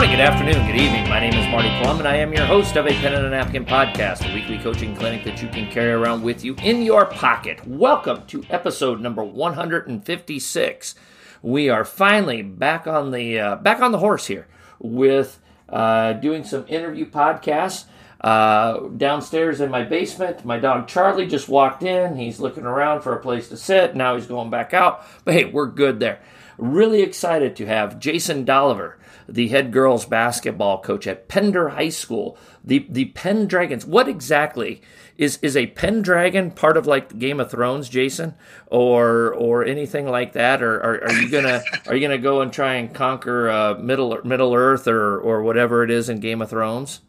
morning, good afternoon, good evening. My name is Marty Plum, and I am your host of a Pen and a Napkin podcast, a weekly coaching clinic that you can carry around with you in your pocket. Welcome to episode number 156. We are finally back on the uh, back on the horse here with uh, doing some interview podcasts. Uh, downstairs in my basement, my dog Charlie just walked in. He's looking around for a place to sit. Now he's going back out. But hey, we're good there. Really excited to have Jason Dolliver, the head girls basketball coach at Pender High School. The the Pendragons. What exactly is is a Pendragon part of like Game of Thrones, Jason, or or anything like that? Or are, are you gonna are you gonna go and try and conquer uh, Middle Middle Earth or or whatever it is in Game of Thrones?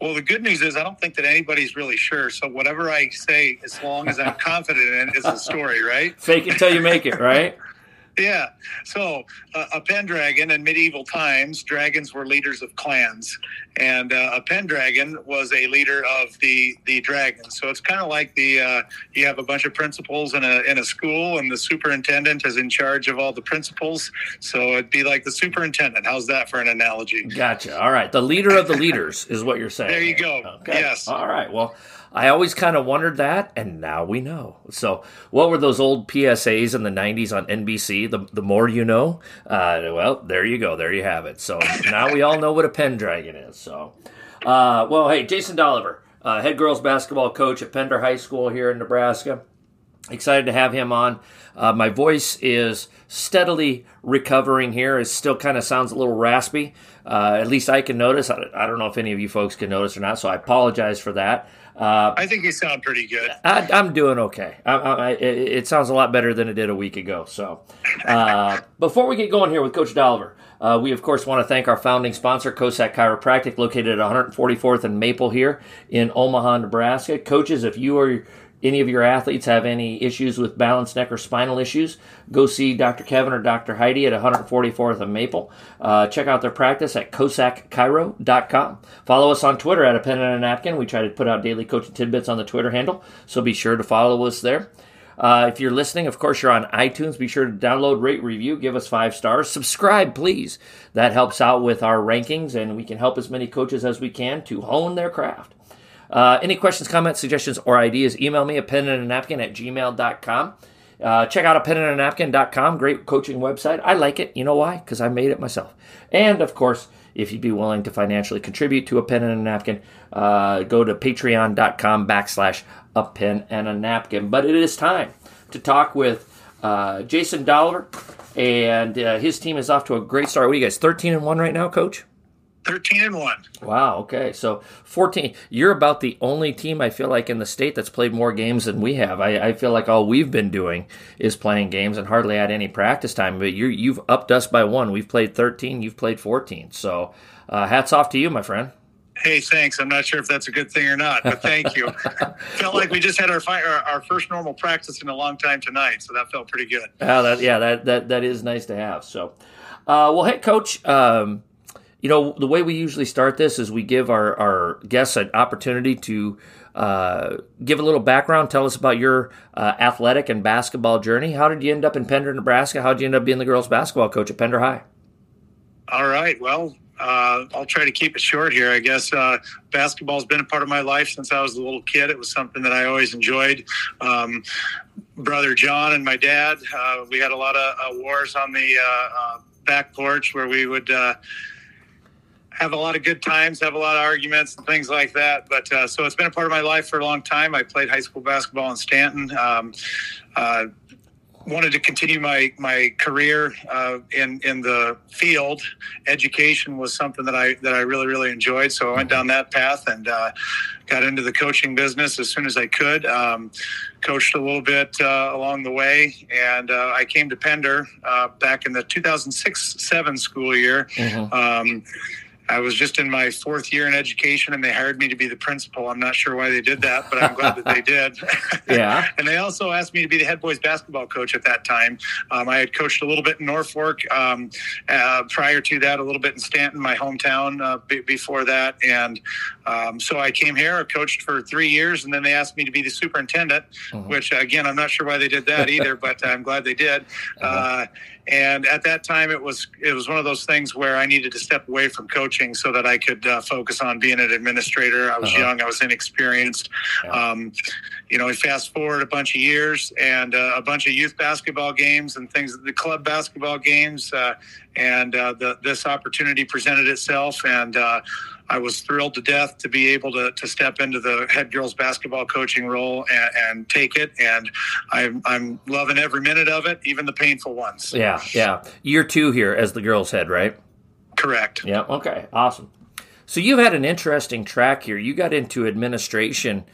Well, the good news is I don't think that anybody's really sure. So whatever I say, as long as I'm confident in it, is the story, right? Fake it till you make it, right? Yeah. So uh, a Pendragon in medieval times, dragons were leaders of clans, and uh, a Pendragon was a leader of the the dragons. So it's kind of like the uh, you have a bunch of principals in a in a school, and the superintendent is in charge of all the principals. So it'd be like the superintendent. How's that for an analogy? Gotcha. All right. The leader of the leaders is what you're saying. There you go. Okay. Yes. All right. Well. I always kind of wondered that, and now we know. So, what were those old PSAs in the '90s on NBC? The the more you know. Uh, well, there you go. There you have it. So now we all know what a Pendragon is. So, uh, well, hey, Jason Dolliver, uh, head girls basketball coach at Pender High School here in Nebraska. Excited to have him on. Uh, my voice is steadily recovering here. It still kind of sounds a little raspy. Uh, at least I can notice. I, I, don't know if any of you folks can notice or not, so I apologize for that. Uh, I think you sound pretty good. I, am doing okay. I, I, it sounds a lot better than it did a week ago. So, uh, before we get going here with Coach Dolliver, uh, we of course want to thank our founding sponsor, Kosak Chiropractic, located at 144th and Maple here in Omaha, Nebraska. Coaches, if you are any of your athletes have any issues with balance, neck, or spinal issues, go see Dr. Kevin or Dr. Heidi at 144th and Maple. Uh, check out their practice at KosakChiro.com. Follow us on Twitter at a pen and a napkin. We try to put out daily coaching tidbits on the Twitter handle, so be sure to follow us there. Uh, if you're listening, of course, you're on iTunes. Be sure to download, rate, review, give us five stars. Subscribe, please. That helps out with our rankings, and we can help as many coaches as we can to hone their craft. Uh, any questions, comments, suggestions, or ideas, email me at pen and a napkin at gmail.com. Uh, check out a pen and a napkin.com. Great coaching website. I like it. You know why? Because I made it myself. And of course, if you'd be willing to financially contribute to a pen and a napkin, uh, go to patreon.com backslash a pen and a napkin. But it is time to talk with uh, Jason Dolliver, and uh, his team is off to a great start. What are you guys, 13 and 1 right now, coach? 13 and 1. Wow, okay. So 14. You're about the only team I feel like in the state that's played more games than we have. I, I feel like all we've been doing is playing games and hardly had any practice time. But you you've upped us by one. We've played 13, you've played 14. So uh, hats off to you, my friend. Hey, thanks. I'm not sure if that's a good thing or not, but thank you. felt like we just had our, our, our first normal practice in a long time tonight, so that felt pretty good. Yeah, that, yeah, that that that is nice to have. So, uh, well, hey, coach. Um, you know, the way we usually start this is we give our, our guests an opportunity to uh, give a little background. Tell us about your uh, athletic and basketball journey. How did you end up in Pender, Nebraska? How did you end up being the girls' basketball coach at Pender High? All right. Well, uh, I'll try to keep it short here. I guess uh, basketball has been a part of my life since I was a little kid. It was something that I always enjoyed. Um, brother John and my dad, uh, we had a lot of uh, wars on the uh, uh, back porch where we would have a lot of good times, have a lot of arguments and things like that. But uh, so it's been a part of my life for a long time. I played high school basketball in Stanton. Um, uh, wanted to continue my my career uh, in in the field. Education was something that I that I really really enjoyed. So I went down that path and uh, got into the coaching business as soon as I could. Um, coached a little bit uh, along the way, and uh, I came to Pender uh, back in the 2006-7 school year. Mm-hmm. Um, I was just in my fourth year in education, and they hired me to be the principal. I'm not sure why they did that, but I'm glad that they did. Yeah. and they also asked me to be the head boys basketball coach at that time. Um, I had coached a little bit in Norfolk. Um, uh, prior to that, a little bit in Stanton, my hometown. Uh, b- before that, and um, so I came here. I coached for three years, and then they asked me to be the superintendent. Mhm. Which again, I'm not sure why they did that either, but I'm glad they did. Uh-huh. Uh, and at that time, it was it was one of those things where I needed to step away from coaching so that I could uh, focus on being an administrator. I was Uh-huh. young, I was inexperienced. Yeah. Um, you know, we fast forward a bunch of years and uh, a bunch of youth basketball games and things, the club basketball games, uh, and uh, the, this opportunity presented itself, and uh, I was thrilled to death to be able to, to step into the head girls basketball coaching role and, and take it, and I'm I'm loving every minute of it, even the painful ones. Yeah, yeah. Year two here as the girls' head, right? Correct. Yeah. Okay. Awesome. So you've had an interesting track here. You got into administration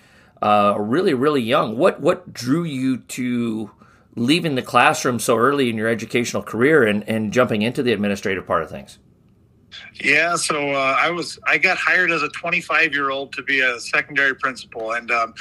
uh, really, really young. What what drew you to leaving the classroom so early in your educational career and, and jumping into the administrative part of things? Yeah, so uh, I was I got hired as a 25 year old to be a secondary principal, and um,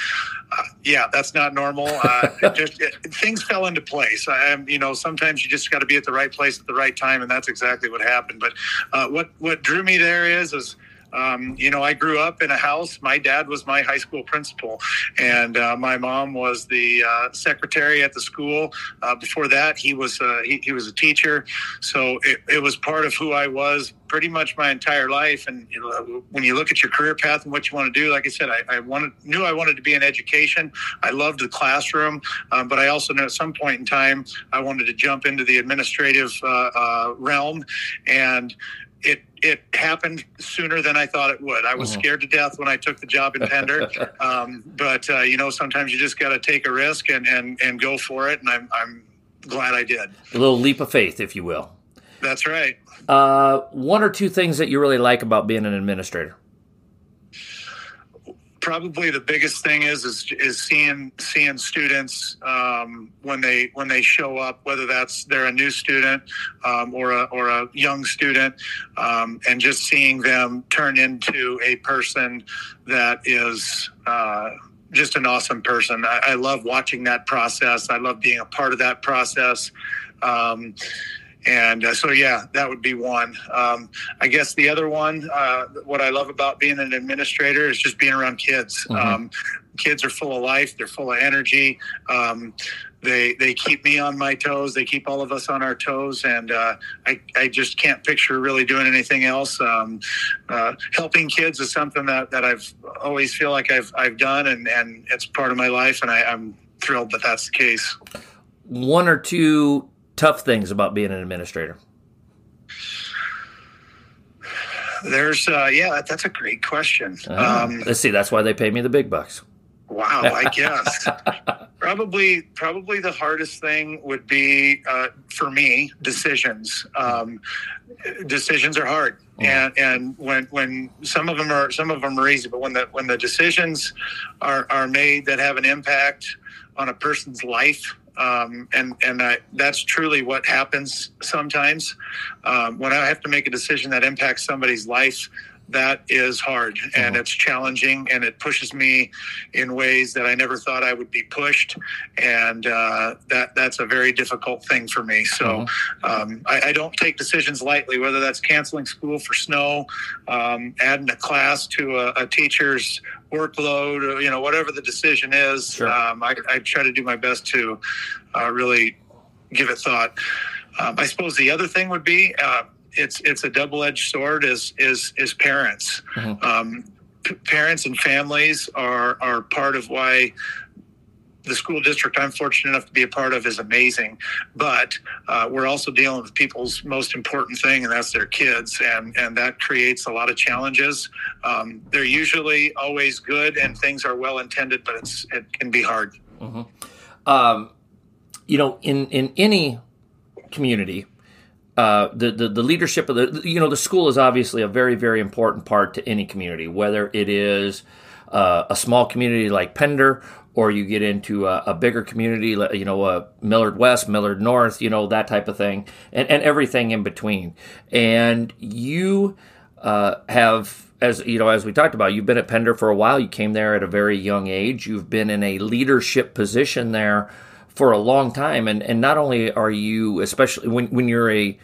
uh, yeah, that's not normal. Uh, it just it, things fell into place. I you know, sometimes you just got to be at the right place at the right time, and that's exactly what happened. But uh, what what drew me there is is. Um, you know, I grew up in a house. My dad was my high school principal, and uh, my mom was the uh, secretary at the school. Uh, before that, he was uh, he, he was a teacher, so it, it was part of who I was pretty much my entire life. And you know, when you look at your career path and what you want to do, like I said, I, I wanted knew I wanted to be in education. I loved the classroom, um, but I also knew at some point in time I wanted to jump into the administrative uh, uh, realm, and it it happened sooner than I thought it would. I was Mhm. scared to death when I took the job in Pender, um, but uh, you know sometimes you just got to take a risk and, and and go for it, and I'm I'm glad I did. A little leap of faith, if you will. That's right. Uh, one or two things that you really like about being an administrator. Probably the biggest thing is is, is seeing seeing students um, when they when they show up, whether that's they're a new student um, or a or a young student, um, and just seeing them turn into a person that is. Uh, just an awesome person. I, I love watching that process. I love being a part of that process. Um, and uh, so, yeah, that would be one. Um, I guess the other one, uh, what I love about being an administrator is just being around kids. Mhm. Um, kids are full of life. They're full of energy. Um, they they keep me on my toes. They keep all of us on our toes, and uh, I I just can't picture really doing anything else. Um, uh, helping kids is something that, that I've always feel like I've I've done, and, and it's part of my life, and I, I'm thrilled that that's the case. One or two tough things about being an administrator. There's uh, yeah, that's a great question. Ah, Um, Let's see. That's why they pay me the big bucks. Wow, I guess probably probably the hardest thing would be uh, for me decisions. Um, decisions are hard, and and when when some of them are some of them are easy, but when the when the decisions are are made that have an impact on a person's life. Um, and and I, that's truly what happens sometimes um, when I have to make a decision that impacts somebody's life. That is hard and Mhm. it's challenging and it pushes me in ways that I never thought I would be pushed, and uh, that that's a very difficult thing for me. So um, I, I don't take decisions lightly, whether that's canceling school for snow, um, adding a class to a, a teacher's workload, or, you know, whatever the decision is. Sure. Um, I, I try to do my best to uh, really give it thought. Um, I suppose the other thing would be. Uh, it's it's a double edged sword. Is is is parents, Mhm. um, p- parents and families are are part of why the school district I'm fortunate enough to be a part of is amazing, but uh, we're also dealing with people's most important thing, and that's their kids, and and that creates a lot of challenges. Um, they're usually always good, and things are well intended, but it's it can be hard. um, you know, in in any community, uh, the, the the leadership of the you know the school is obviously a very very important part to any community, whether it is uh, a small community like Pender or you get into a, a bigger community, you know, uh, Millard West, Millard North, you know, that type of thing, and, and everything in between. And you uh, have as you know, as we talked about, you've been at Pender for a while. You came there at a very young age. You've been in a leadership position there for a long time, and and not only are you, especially when when you're a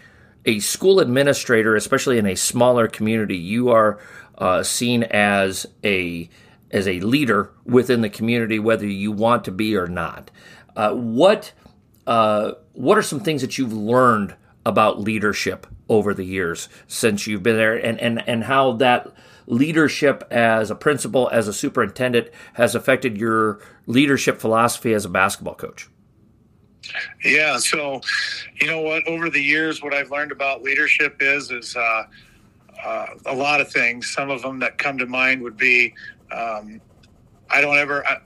a school administrator, especially in a smaller community, you are uh, seen as a as a leader within the community, whether you want to be or not. Uh, what uh, what are some things that you've learned about leadership over the years since you've been there, and and and how that leadership as a principal, as a superintendent, has affected your leadership philosophy as a basketball coach? Yeah, so you know what? Over the years, what I've learned about leadership is is uh, uh, a lot of things. Some of them that come to mind would be um, I don't ever. I,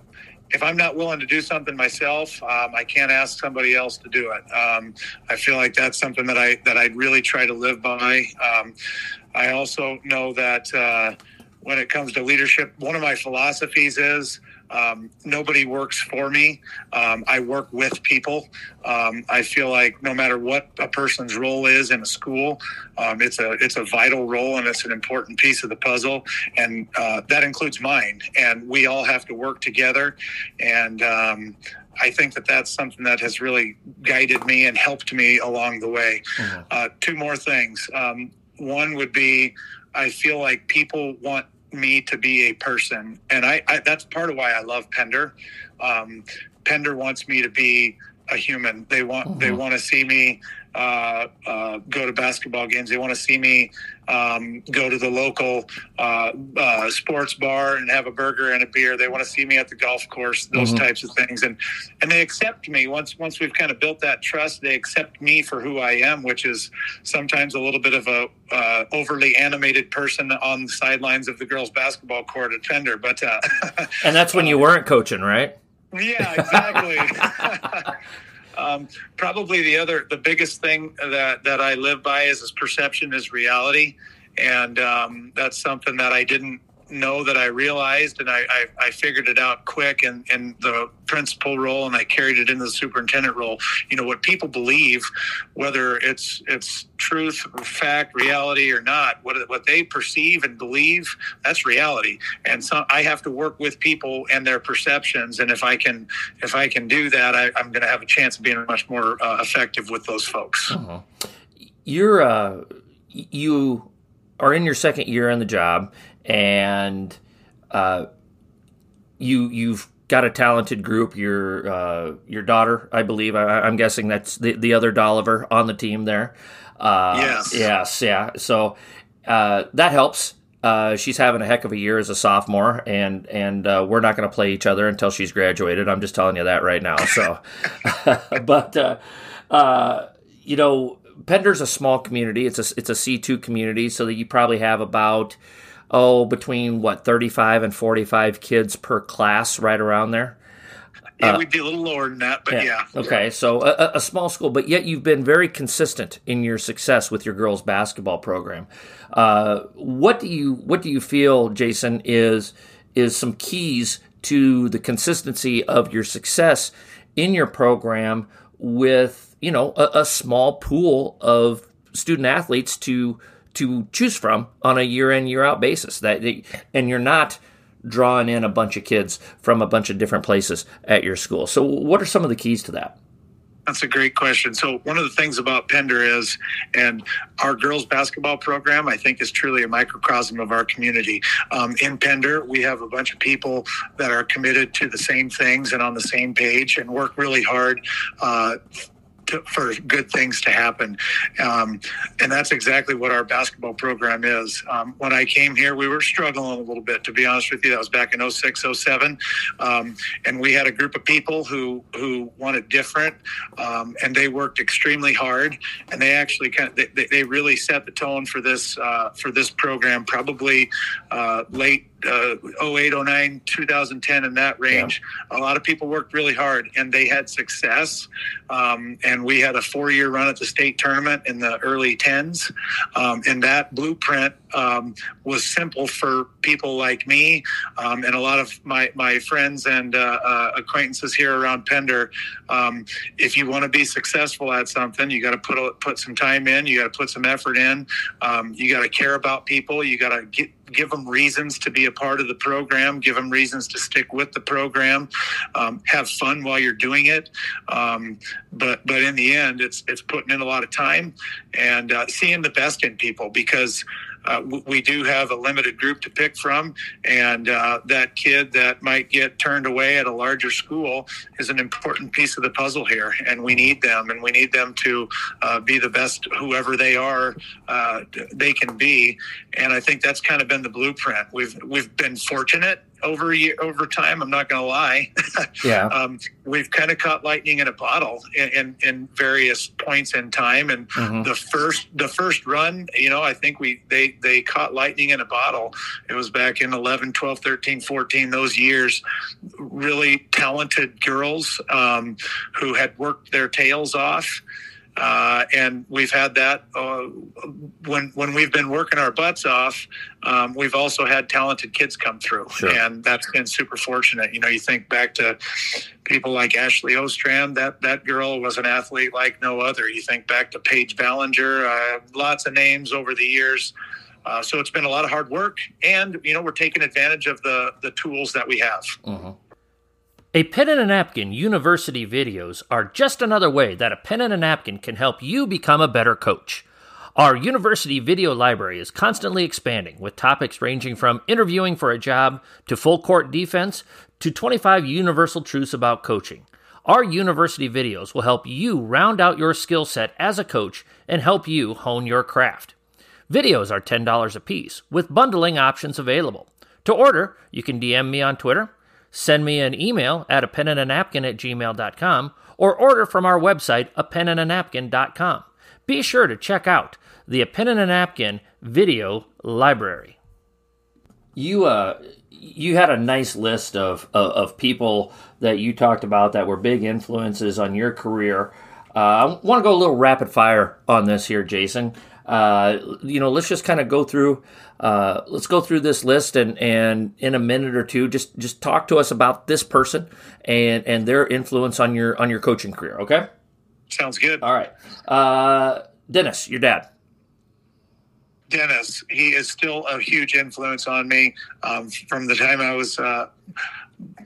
if I'm not willing to do something myself, um, I can't ask somebody else to do it. Um, I feel like that's something that I that I really try to live by. Um, I also know that uh, when it comes to leadership, one of my philosophies is um, nobody works for me. Um, I work with people. Um, I feel like no matter what a person's role is in a school, um, it's a it's a vital role and it's an important piece of the puzzle, and uh, that includes mine. And we all have to work together. And um, I think that that's something that has really guided me and helped me along the way. Mm-hmm. Uh, two more things. Um, one would be I feel like people want me to be a person, and I, I that's part of why I love Pender. Um, Pender wants me to be a human. They want mm-hmm. they want to see me uh, uh, go to basketball games. They want to see me um, go to the local uh, uh, sports bar and have a burger and a beer. They want to see me at the golf course. Those mm-hmm. types of things, and and they accept me once once we've kind of built that trust. They accept me for who I am, which is sometimes a little bit of a uh, overly animated person on the sidelines of the girls' basketball court at Pender. But uh, and that's when you weren't coaching, right? Yeah, exactly. um, probably the other, the biggest thing that that I live by is, is perception is reality, and um, that's something that I didn't know that I realized, and I, I, I figured it out quick in, in the principal role, and I carried it into the superintendent role. You know what people believe, whether it's it's truth, fact, reality, or not, what what they perceive and believe, that's reality. And so I have to work with people and their perceptions, and if I can if I can do that, I, am going to have a chance of being much more uh, effective with those folks. You're uh, you are in your second year on the job and uh, you you've got a talented group. Your uh, your daughter, I believe, I, am guessing that's the the other Dolliver on the team there. Uh, yes. Yes. Yeah. So uh, that helps. Uh, she's having a heck of a year as a sophomore, and and uh, we're not going to play each other until she's graduated. I'm just telling you that right now. So, but uh, uh, you know, Pender's a small community. It's a it's a C two community, so that you probably have about oh, between what, 35 and 45 kids per class, right around there. Yeah, uh, we'd be a little lower than that, but yeah. yeah. Okay, so a, a, small school, but yet you've been very consistent in your success with your girls' basketball program. Uh, what do you what do you feel, Jason, is is some keys to the consistency of your success in your program with you know a, a small pool of student athletes to to choose from on a year in year out basis. That and you're not drawing in a bunch of kids from a bunch of different places at your school. So, what are some of the keys to that? That's a great question. So, one of the things about Pender is, and our girls basketball program, I think, is truly a microcosm of our community. Um, in Pender, we have a bunch of people that are committed to the same things and on the same page and work really hard uh, to, for good things to happen. Um, and that's exactly what our basketball program is. Um, when I came here, we were struggling a little bit, to be honest with you. That was back in 06, 07. Um, and we had a group of people who, who wanted different, um, and they worked extremely hard. And they actually kind of, they, they really set the tone for this, uh, for this program probably uh, late uh, 08, 09, 2010 in that range. Yeah. A lot of people worked really hard and they had success. Um, and we had a four year run at the state tournament in the early 10s. Um, and that blueprint um, was simple for people like me um, and a lot of my, my friends and uh, uh, acquaintances here around Pender. Um, if you want to be successful at something, you got to put a, put some time in. You got to put some effort in. Um, you got to care about people. You got to get give them reasons to be a part of the program, give them reasons to stick with the program, um, have fun while you're doing it. Um, but but in the end, it's it's putting in a lot of time and uh, seeing the best in people because uh, we do have a limited group to pick from, and uh, that kid that might get turned away at a larger school is an important piece of the puzzle here, and we need them, and we need them to uh, be the best whoever they are uh, they can be, and I think that's kind of been the blueprint. We've we've been fortunate over over time. I'm not going to lie. yeah. Um, we've kind of caught lightning in a bottle in, in, in various points in time. And mm-hmm. the first the first run, you know, I think we they they caught lightning in a bottle. It was back in 11, 12, 13, 14, those years. Really talented girls um, who had worked their tails off. Uh, and we've had that uh, when when we've been working our butts off. Um, we've also had talented kids come through, sure. and that's been super fortunate. You know, you think back to people like Ashley Ostrand. That that girl was an athlete like no other. You think back to Paige Ballinger. Uh, lots of names over the years. Uh, so it's been a lot of hard work, and you know we're taking advantage of the the tools that we have. Mm-hmm. A pen and a napkin university videos are just another way that a pen and a napkin can help you become a better coach. Our university video library is constantly expanding with topics ranging from interviewing for a job to full court defense to 25 universal truths about coaching. Our university videos will help you round out your skill set as a coach and help you hone your craft. Videos are $10 a piece with bundling options available. To order, you can DM me on Twitter Send me an email at a pen and a napkin at gmail.com or order from our website, a pen and a napkin.com. Be sure to check out the A Pen and a Napkin video library. You uh you had a nice list of, of, of people that you talked about that were big influences on your career. Uh, I want to go a little rapid fire on this here, Jason. Uh, you know, let's just kind of go through uh, let's go through this list and, and in a minute or two, just just talk to us about this person and and their influence on your on your coaching career. Okay. Sounds good. All right, uh, Dennis, your dad. Dennis, he is still a huge influence on me um, from the time I was uh,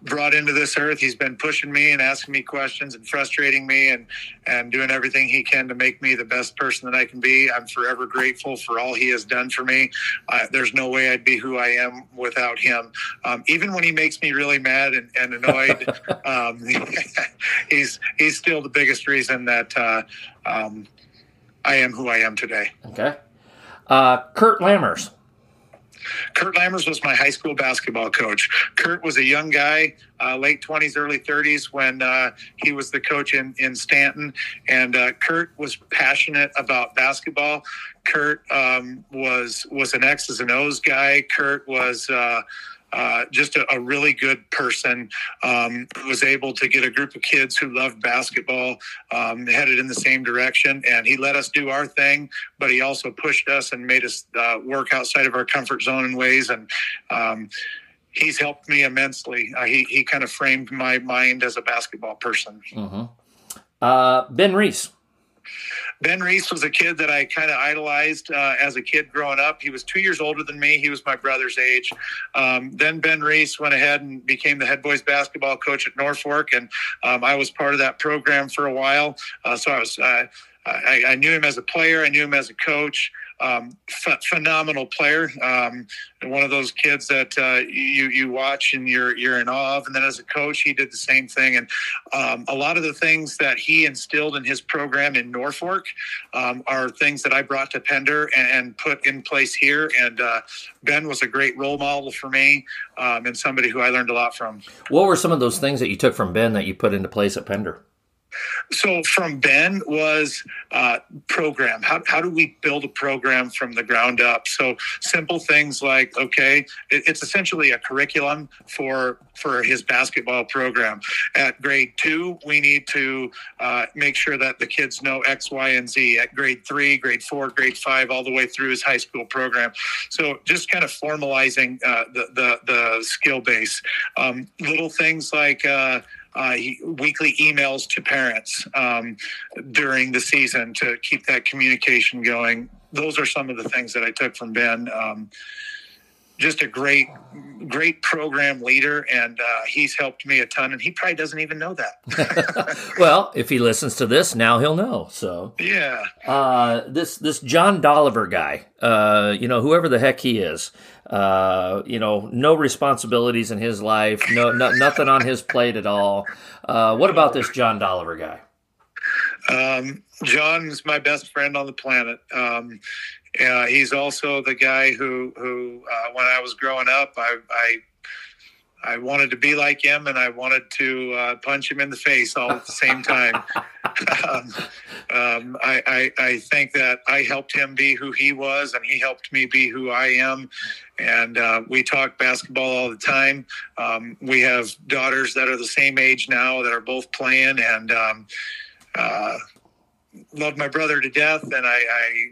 brought into this earth. He's been pushing me and asking me questions and frustrating me and, and doing everything he can to make me the best person that I can be. I'm forever grateful for all he has done for me. Uh, there's no way I'd be who I am without him. Um, even when he makes me really mad and, and annoyed, um, he's, he's still the biggest reason that uh, um, I am who I am today. Okay. Uh, Kurt Lammers. Kurt Lammers was my high school basketball coach. Kurt was a young guy, uh, late 20s, early 30s, when uh, he was the coach in, in Stanton. And uh, Kurt was passionate about basketball. Kurt um, was was an X's and O's guy. Kurt was uh, just a, a, really good person. Um, was able to get a group of kids who loved basketball um, headed in the same direction, and he let us do our thing. But he also pushed us and made us uh, work outside of our comfort zone in ways. And um, he's helped me immensely. Uh, he he kind of framed my mind as a basketball person. Mm-hmm. Uh, ben Reese. Ben Reese was a kid that I kind of idolized uh, as a kid growing up. He was two years older than me. He was my brother's age. Um, then Ben Reese went ahead and became the head boys basketball coach at Norfolk, and um, I was part of that program for a while. Uh, so I was. Uh, I, I, knew him as a player. I knew him as a coach um, ph- phenomenal player. Um, one of those kids that uh, you you watch and you're you're in awe of. And then as a coach, he did the same thing. And um, a lot of the things that he instilled in his program in Norfolk um, are things that I brought to Pender and, and put in place here. And uh, Ben was a great role model for me um, and somebody who I learned a lot from. What were some of those things that you took from Ben that you put into place at Pender? So from Ben was uh, program. How, how do we build a program from the ground up? So simple things like okay, it, it's essentially a curriculum for for his basketball program. At grade two, we need to uh, make sure that the kids know X, Y, and Z. At grade three, grade four, grade five, all the way through his high school program. So just kind of formalizing uh, the, the the skill base. Um, little things like. Uh, weekly emails to parents um, during the season to keep that communication going. Those are some of the things that I took from Ben. Um, just a great, great program leader, and uh, he's helped me a ton. And he probably doesn't even know that. well, if he listens to this, now he'll know. So yeah, uh, this this John Dolliver guy, uh, you know, whoever the heck he is, uh, you know, no responsibilities in his life, no, no nothing on his plate at all. Uh, what about this John Dolliver guy? Um, John's my best friend on the planet. Um, uh, he's also the guy who, who uh, when I was growing up, I, I, I wanted to be like him, and I wanted to uh, punch him in the face all at the same time. um, um, I, I, I, think that I helped him be who he was, and he helped me be who I am. And uh, we talk basketball all the time. Um, we have daughters that are the same age now that are both playing, and um, uh, love my brother to death, and I,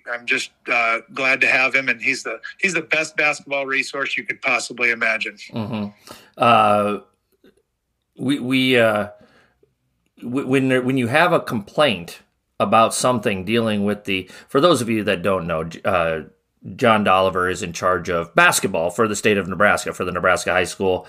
I am just uh, glad to have him. And he's the he's the best basketball resource you could possibly imagine. Mm-hmm. Uh, we we uh, when when you have a complaint about something dealing with the for those of you that don't know. Uh, John Dolliver is in charge of basketball for the state of Nebraska, for the Nebraska High School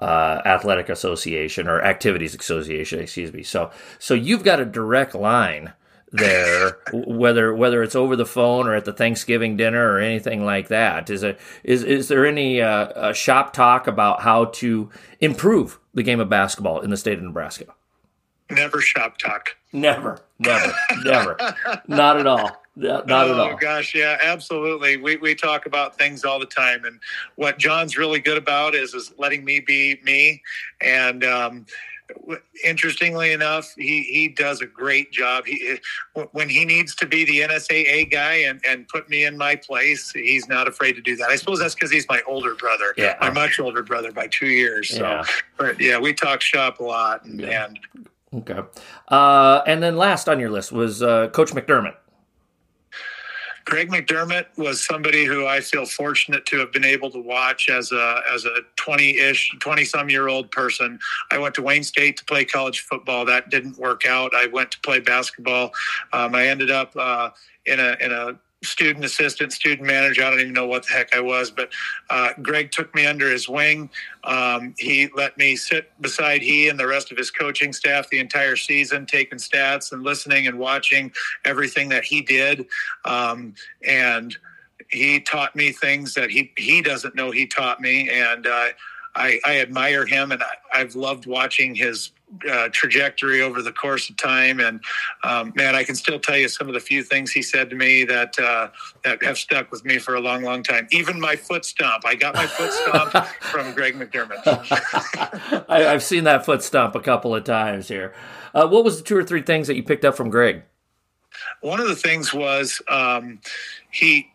uh, Athletic Association or Activities Association, excuse me. So, so you've got a direct line there, whether whether it's over the phone or at the Thanksgiving dinner or anything like that. Is it is is there any uh, shop talk about how to improve the game of basketball in the state of Nebraska? Never shop talk. Never, never, never, not at all. Not, not oh, at all. gosh, yeah, absolutely. We we talk about things all the time, and what John's really good about is is letting me be me, and um, interestingly enough, he, he does a great job. He, when he needs to be the NSAA guy and, and put me in my place, he's not afraid to do that. I suppose that's because he's my older brother, yeah. my much older brother by two years. So, yeah. but yeah, we talk shop a lot. And, yeah. and okay. Uh, and then last on your list was uh, Coach McDermott. Greg McDermott was somebody who I feel fortunate to have been able to watch as a as a 20-ish, 20-some year old person. I went to Wayne State to play college football. That didn't work out. I went to play basketball. Um, I ended up uh, in a in a student assistant, student manager. I don't even know what the heck I was, but uh, Greg took me under his wing. Um, he let me sit beside he and the rest of his coaching staff the entire season, taking stats and listening and watching everything that he did. Um, and he taught me things that he he doesn't know he taught me, and uh, I, I admire him, and I, I've loved watching his uh, trajectory over the course of time. And um, man, I can still tell you some of the few things he said to me that uh, that have stuck with me for a long, long time. Even my foot stomp. I got my foot stomp from Greg McDermott. I, have seen that foot stomp a couple of times here. Uh, what was the two or three things that you picked up from Greg? One of the things was um, he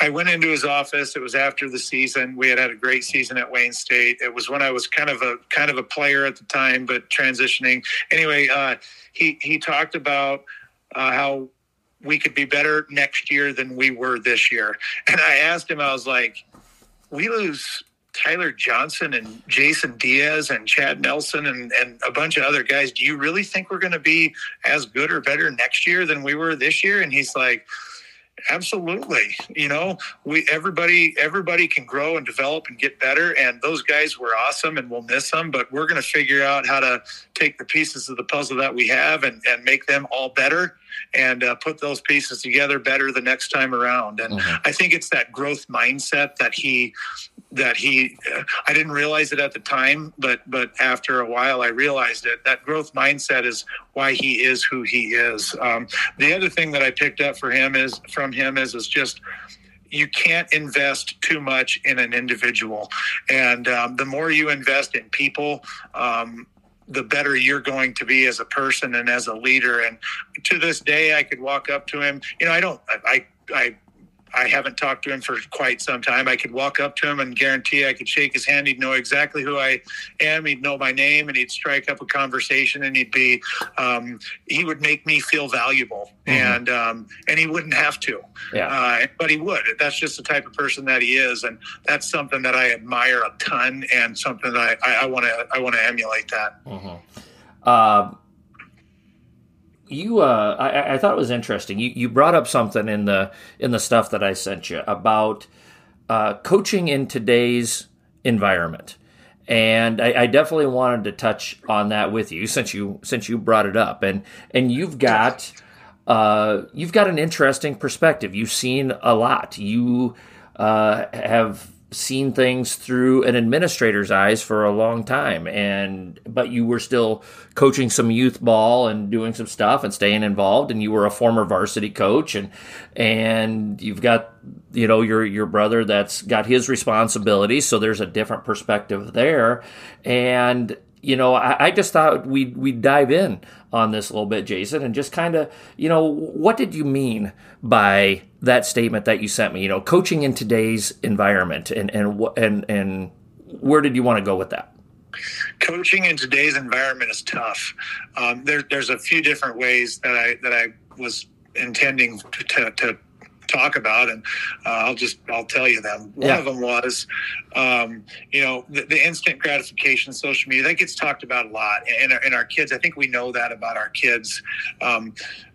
i went into his office. It was after the season. We had had a great season at wayne state. It was when i was kind of a kind of a player at the time but transitioning. Anyway uh, he he talked about uh, how we could be better next year than we were this year. And i asked him i was like we lose Tyler Johnson and Jason Diaz and Chad Nelson and, and a bunch of other guys. Do you really think we're going to be as good or better next year than we were this year? And he's like, Absolutely. You know, we everybody everybody can grow and develop and get better and those guys were awesome and we'll miss them, but we're going to figure out how to take the pieces of the puzzle that we have and and make them all better and uh, put those pieces together better the next time around. And mm-hmm. I think it's that growth mindset that he that he uh, I didn't realize it at the time, but but after a while I realized it. That growth mindset is why he is who he is. Um, the other thing that I picked up for him is from him is is just you can't invest too much in an individual, and um, the more you invest in people. Um, the better you're going to be as a person and as a leader. And to this day, I could walk up to him. You know, I don't, I, I, I haven't talked to him for quite some time. I could walk up to him and guarantee I could shake his hand. He'd know exactly who I am. He'd know my name, and he'd strike up a conversation. And he'd be, um, he would make me feel valuable, mm-hmm. and um, and he wouldn't have to, yeah. Uh, but he would. That's just the type of person that he is, and that's something that I admire a ton, and something that I want to I want to emulate that. Mm-hmm. Uh, you uh, I, I, thought it was interesting. You you brought up something in the in the stuff that I sent you about uh, coaching in today's environment, and I, I, definitely wanted to touch on that with you since you since you brought it up, and and you've got uh, you've got an interesting perspective. You've seen a lot. You uh, have seen things through an administrator's eyes for a long time and but you were still coaching some youth ball and doing some stuff and staying involved and you were a former varsity coach and and you've got you know your your brother that's got his responsibilities so there's a different perspective there. And you know, I, I just thought we'd, we'd dive in on this a little bit, Jason, and just kind of, you know, what did you mean by that statement that you sent me? You know, coaching in today's environment, and and and and where did you want to go with that? Coaching in today's environment is tough. Um, there, there's a few different ways that I that I was intending to, to, to talk about, and uh, I'll just I'll tell you them. One yeah. of them was, um, you know, the, the, instant gratification social media that gets talked about a lot, and our, our kids. I think we know that about our kids. Um,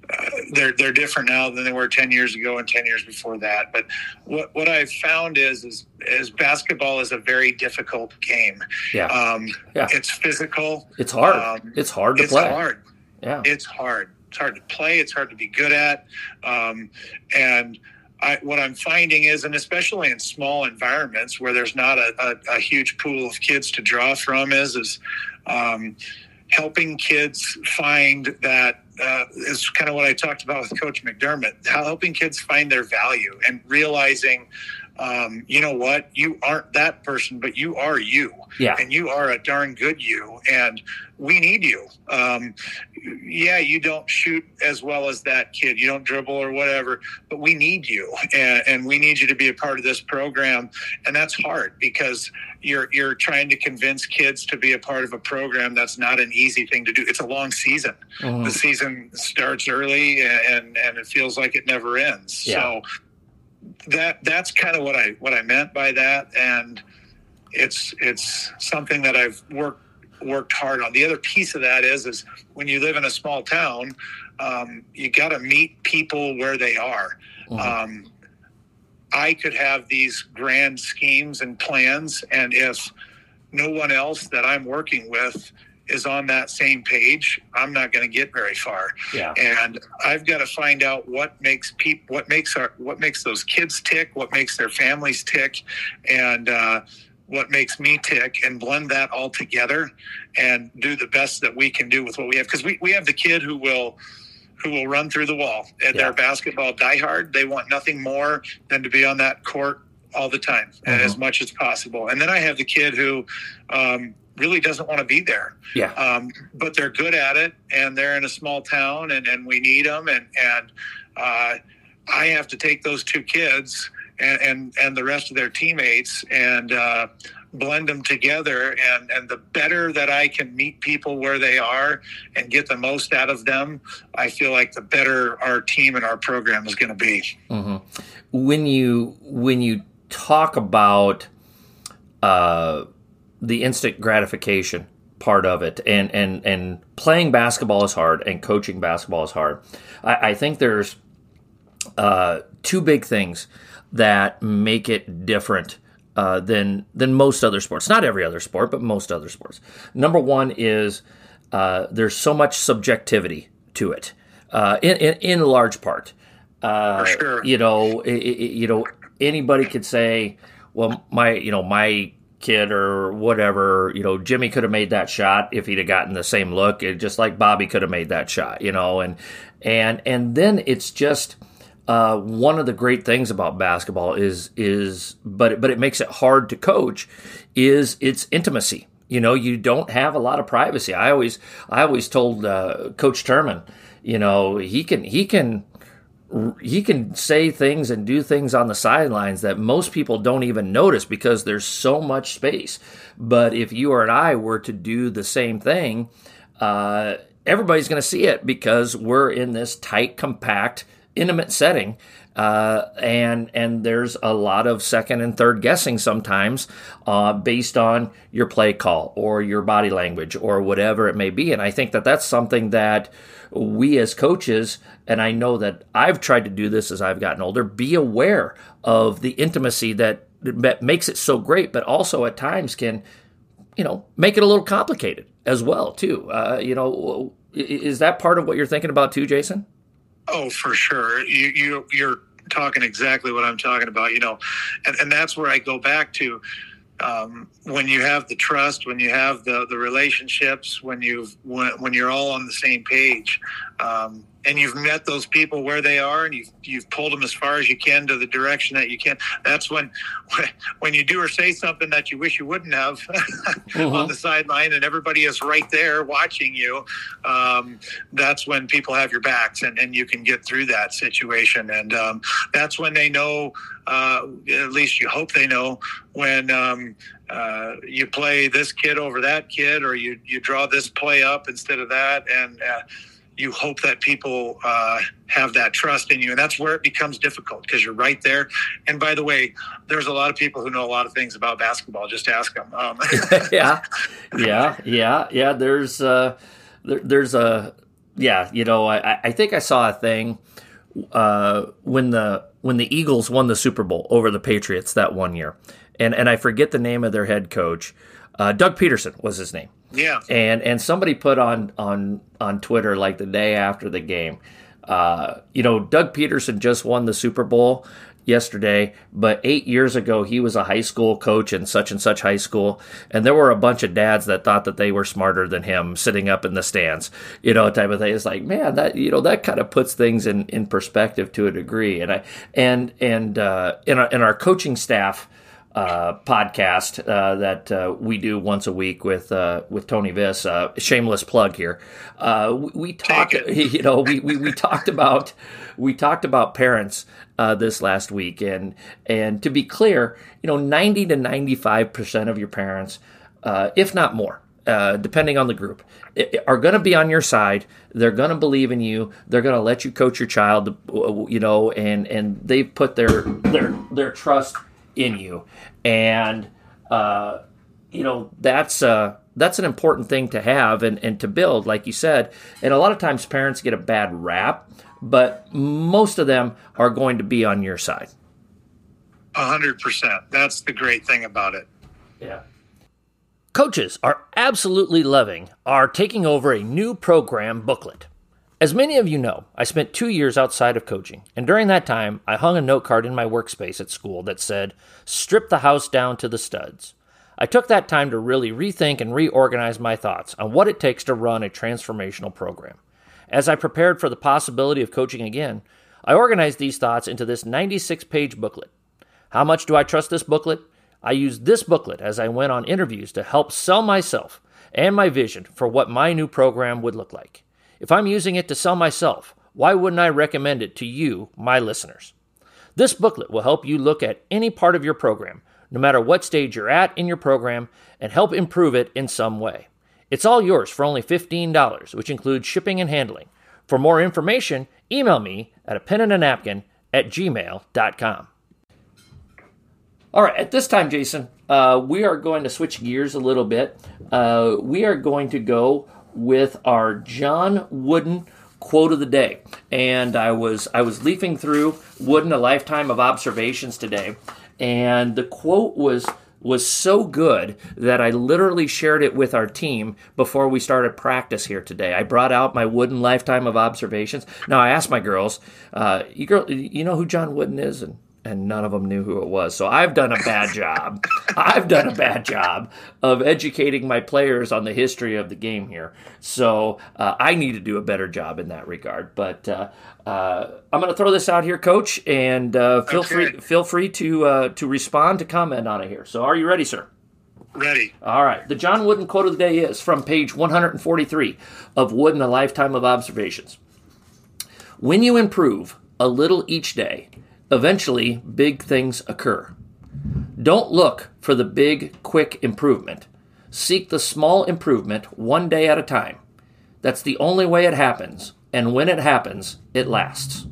uh, they're they're different now than they were 10 years ago and 10 years before that. But what what i've found is is, is basketball is a very difficult game. Yeah, um, yeah. it's physical. It's hard. Um, it's hard to it's play. hard. Yeah. It's hard. It's hard to play. It's hard to be good at. Um, and I, what I'm finding is, and especially in small environments where there's not a, a, a huge pool of kids to draw from, is is um, helping kids find that uh, is kind of what I talked about with Coach McDermott. Helping kids find their value and realizing um, you know what? You aren't that person, but you are you. Yeah. And you are a darn good you. And we need you. Um, yeah, you don't shoot as well as that kid. You don't dribble or whatever, but we need you. And, and we need you to be a part of this program. And that's hard because you're, you're trying to convince kids to be a part of a program that's not an easy thing to do. It's a long season. Mm-hmm. The season starts early and, and it feels like it never ends. Yeah. So, that that's kind of what I what I meant by that, and it's it's something that I've worked worked hard on. The other piece of that is is when you live in a small town, um, you got to meet people where they are. Mm-hmm. Um, I could have these grand schemes and plans, and if no one else that I'm working with is on that same page, I'm not going to get very far. Yeah. And I've got to find out what makes people, what makes our, what makes those kids tick, what makes their families tick, and uh, what makes me tick, and blend that all together, and do the best that we can do with what we have. Because we we have the kid who will who will run through the wall. And yeah. they're basketball diehard. They want nothing more than to be on that court all the time mm-hmm. as much as possible. And then I have the kid who um, really doesn't want to be there. Yeah. Um, but they're good at it, and they're in a small town, and, and we need them. And and uh, I have to take those two kids and and, and the rest of their teammates and uh, blend them together. And and the better that I can meet people where they are and get the most out of them, I feel like the better our team and our program is going to be. Mm-hmm. When you when you talk about uh, the instant gratification part of it. And and and playing basketball is hard and coaching basketball is hard. I, I think there's uh, two big things that make it different uh, than than most other sports. Not every other sport but most other sports. Number one is uh, there's so much subjectivity to it uh, in, in, in large part. Uh, sure. you know it, it, you know anybody could say well my you know my kid or whatever, you know, Jimmy could have made that shot if he'd have gotten the same look, It, just like Bobby could have made that shot, you know, and and and then it's just uh, one of the great things about basketball is is but but it makes it hard to coach is its intimacy You know, you don't have a lot of privacy. I always, I always told uh, Coach Turman, you know, he can, he can, he can say things and do things on the sidelines that most people don't even notice because there's so much space. But if you or I were to do the same thing, uh, everybody's going to see it because we're in this tight, compact, intimate setting. Uh, and and there's a lot of second and third guessing sometimes uh, based on your play call or your body language or whatever it may be. And I think that that's something that we as coaches, and I know that I've tried to do this as I've gotten older, be aware of the intimacy that, that makes it so great, but also at times can, you know, make it a little complicated as well too. Uh, you know, is that part of what you're thinking about too, Jason? Oh, for sure. You you you're talking exactly what I'm talking about. You know, and and that's where I go back to. Um, when you have the trust, when you have the the relationships, when you've when, when you're all on the same page, um, and you've met those people where they are and you've, you've pulled them as far as you can to the direction that you can that's when when you do or say something that you wish you wouldn't have mm-hmm. on the sideline and everybody is right there watching you um, that's when people have your backs and, and you can get through that situation and um, that's when they know uh, at least you hope they know when um, uh, you play this kid over that kid or you, you draw this play up instead of that and uh, you hope that people uh, have that trust in you. And that's where it becomes difficult because you're right there. And by the way there's a lot of people who know a lot of things about basketball. Just ask them um, yeah. Yeah. Yeah. Yeah. There's uh there, there's a yeah you know i i think i saw a thing uh when the when the eagles won the super bowl over the patriots that one year. And and i forget the name of their head coach. Uh, doug Pederson was his name yeah. And and somebody put on on on Twitter like the day after the game, uh, you know, Doug Pederson just won the Super Bowl yesterday, but eight years ago he was a high school coach in such and such high school, and there were a bunch of dads that thought that they were smarter than him sitting up in the stands, you know, type of thing. It's like, man, that you know that kind of puts things in in perspective to a degree, and I and and uh, in our, in our coaching staff uh, podcast uh, that uh, we do once a week with uh, with Tony Viss. Uh, shameless plug here. Uh, we, we talked, you know, we, we, we talked about we talked about parents this last week, and and to be clear, you know, ninety to ninety five percent of your parents, if not more. depending on the group, are going to be on your side. They're going to believe in you. They're going to let you coach your child, you know, and and they've put their their their trust in you, and uh, you know that's uh, that's an important thing to have and, and to build, like you said. And a lot of times parents get a bad rap, but most of them are going to be on your side. A hundred percent. That's the great thing about it. Yeah. Coaches are absolutely loving our taking over a new program booklet. As many of you know, I spent two years outside of coaching, and during that time, I hung a note card in my workspace at school that said, Strip the house down to the studs. I took that time to really rethink and reorganize my thoughts on what it takes to run a transformational program. As I prepared for the possibility of coaching again, I organized these thoughts into this 96 page booklet. How much do I trust this booklet? I used this booklet as I went on interviews to help sell myself and my vision for what my new program would look like. If I'm using it to sell myself, why wouldn't I recommend it to you, my listeners? This booklet will help you look at any part of your program, no matter what stage you're at in your program, and help improve it in some way. It's all yours for only $15, which includes shipping and handling. For more information, email me at a pen and a napkin at gmail.com. All right, at this time, Jason, uh, we are going to switch gears a little bit. Uh, we are going to go with our John Wooden quote of the day. And I was I was leafing through Wooden a lifetime of observations today, and the quote was was so good that I literally shared it with our team before we started practice here today. I brought out my Wooden lifetime of observations. Now I asked my girls, uh, "You girl, you know who John Wooden is?" And and none of them knew who it was. So I've done a bad job. I've done a bad job of educating my players on the history of the game here. So uh, I need to do a better job in that regard. But uh, uh, I'm going to throw this out here, Coach, and uh, feel okay. free feel free to uh, to respond to comment on it here. So are you ready, sir? Ready. All right. The John Wooden quote of the day is from page 143 of Wooden, A Lifetime of Observations. When you improve a little each day, eventually big things occur. Don't look for the big, quick improvement. Seek the small improvement one day at a time. That's the only way it happens, and when it happens, it lasts.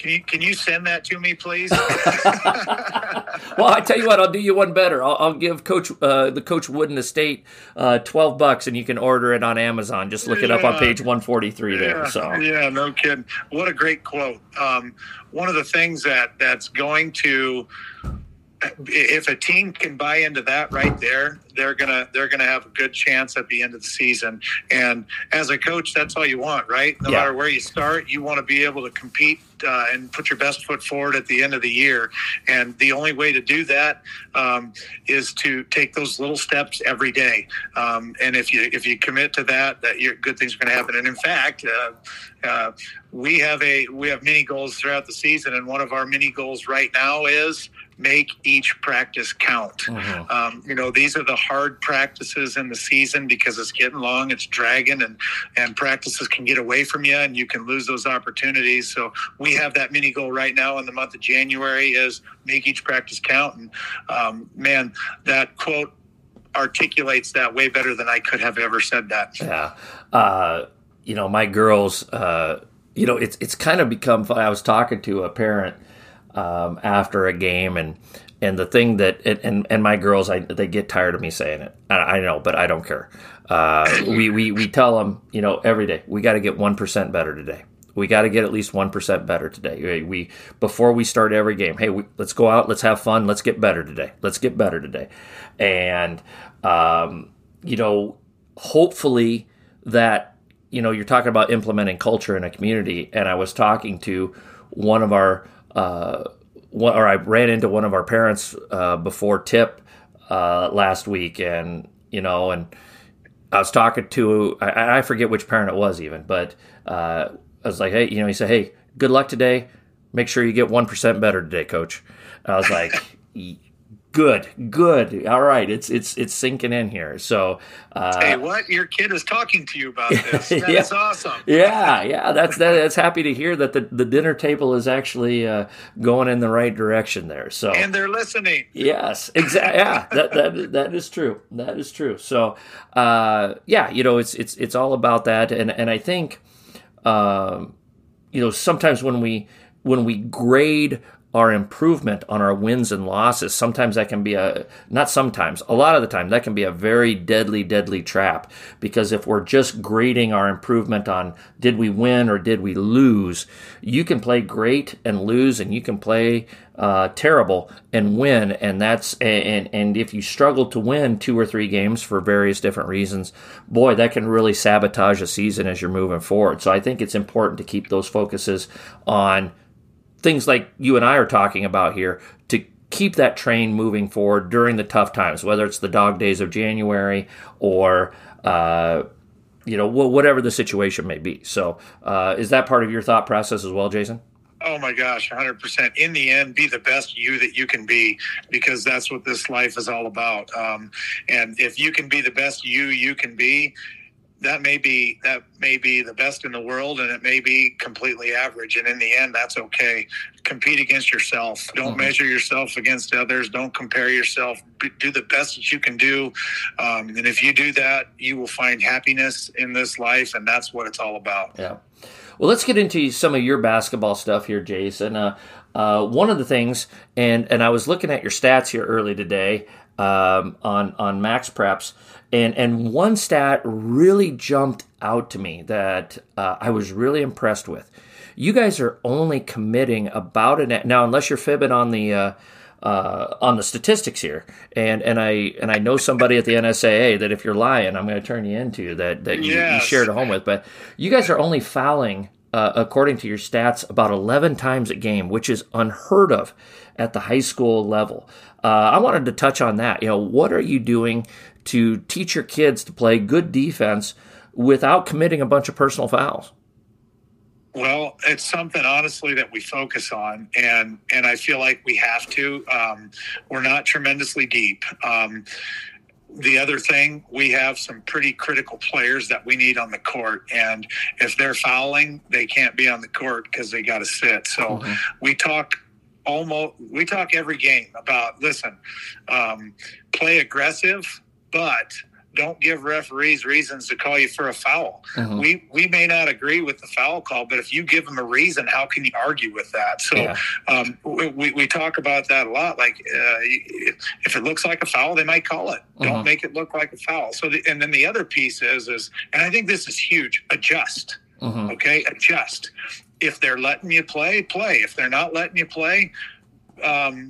Can you, can you send that to me, please? well, I tell you what, I'll do you one better. I'll, I'll give Coach uh, the Coach Wooden Estate uh, twelve bucks, and you can order it on Amazon. Just look it up on page one forty three there. Yeah, so yeah, no kidding. What a great quote. Um, one of the things that that's going to if a team can buy into that right there, they're gonna they're gonna have a good chance at the end of the season. And as a coach, that's all you want, right? No Yeah. matter where you start, you want to be able to compete uh, and put your best foot forward at the end of the year. And the only way to do that um, is to take those little steps every day. Um, and if you if you commit to that, that your good things are going to happen. And in fact, uh, uh, we have a we have mini goals throughout the season, and one of our mini goals right now is make each practice count. Mhm. Um, you know, these are the hard practices in the season because it's getting long, it's dragging, and and practices can get away from you, and you can lose those opportunities. So we have that mini goal right now in the month of January is make each practice count. And um, man, that quote articulates that way better than I could have ever said that. Yeah. Uh, you know, my girls, uh, you know, it's it's kind of become. I was talking to a parent um, after a game and and the thing that and, and, my girls I they get tired of me saying it. I, I know, but I don't care. Uh, we, we we tell them, you know, every day we got to get one percent better today. We got to get at least one percent better today. We before we start every game. Hey, we, let's go out. Let's have fun. Let's get better today. Let's get better today. And um, you know, hopefully that you know you're talking about implementing culture in a community. And I was talking to one of our uh, one, or I ran into one of our parents uh, before tip uh, last week, and you know, and I was talking to I, I forget which parent it was even, but uh, I was like, hey, you know, he said, hey, good luck today. Make sure you get one percent better today, coach. I was like, good, good, all right, it's it's it's sinking in here. So, uh, hey, what your kid is talking to you about this? That's Yeah. awesome. yeah, yeah, that's that, that's happy to hear that the, the dinner table is actually uh, going in the right direction there. So, And they're listening. Yes, exactly. Yeah, that that that is true. That is true. So, uh, yeah, you know, it's it's it's all about that, and and I think, um, you know, sometimes when we when we grade our improvement on our wins and losses, sometimes that can be a not sometimes, a lot of the time that can be a very deadly, deadly trap. Because if we're just grading our improvement on did we win or did we lose, you can play great and lose, and you can play uh, terrible and win, and that's and and if you struggle to win two or three games for various different reasons, boy, that can really sabotage a season as you're moving forward. So I think it's important to keep those focuses on things like you and I are talking about here to keep that train moving forward during the tough times, whether it's the dog days of January or uh, you know wh- whatever the situation may be. So uh, is that part of your thought process as well, Jason? Oh my gosh, 100%. In the end, be the best you that you can be because that's what this life is all about. Um, and if you can be the best you you can be, that may be that may be the best in the world and it may be completely average. And in the end that's okay. Compete against yourself. Don't Mhm. measure yourself against others. Don't compare yourself. Do the best that you can do. Um, and if you do that you will find happiness in this life and that's what it's all about. Yeah. Well, let's get into some of your basketball stuff here, Jason. Uh, uh, one of the things, and and I was looking at your stats here early today um, on on MaxPreps, and and one stat really jumped out to me that uh, I was really impressed with. You guys are only committing about an now, unless you're fibbing on the. Uh, uh, on the statistics here, and and I and I know somebody at the NSAA that if you're lying, I'm going to turn you into that that you, you shared a home with. But you guys are only fouling, uh, according to your stats, about 11 times a game, which is unheard of at the high school level. Uh, I wanted to touch on that. You know, what are you doing to teach your kids to play good defense without committing a bunch of personal fouls? Well, it's something honestly that we focus on, and and I feel like we have to. Um, we're not tremendously deep. Um, the other thing, we have some pretty critical players that we need on the court, and if they're fouling, they can't be on the court because they got to sit. So mm-hmm. we talk almost we talk every game about listen, um, play aggressive, but don't give referees reasons to call you for a foul. Mm-hmm. We we may not agree with the foul call, but if you give them a reason, how can you argue with that? So yeah. um, we, we talk about that a lot. Like uh, if it looks like a foul, they might call it. Mm-hmm. Don't make it look like a foul. So the, and then the other piece is is and I think this is huge. Adjust. Mm-hmm. Okay, adjust. If they're letting you play, play. If they're not letting you play, um,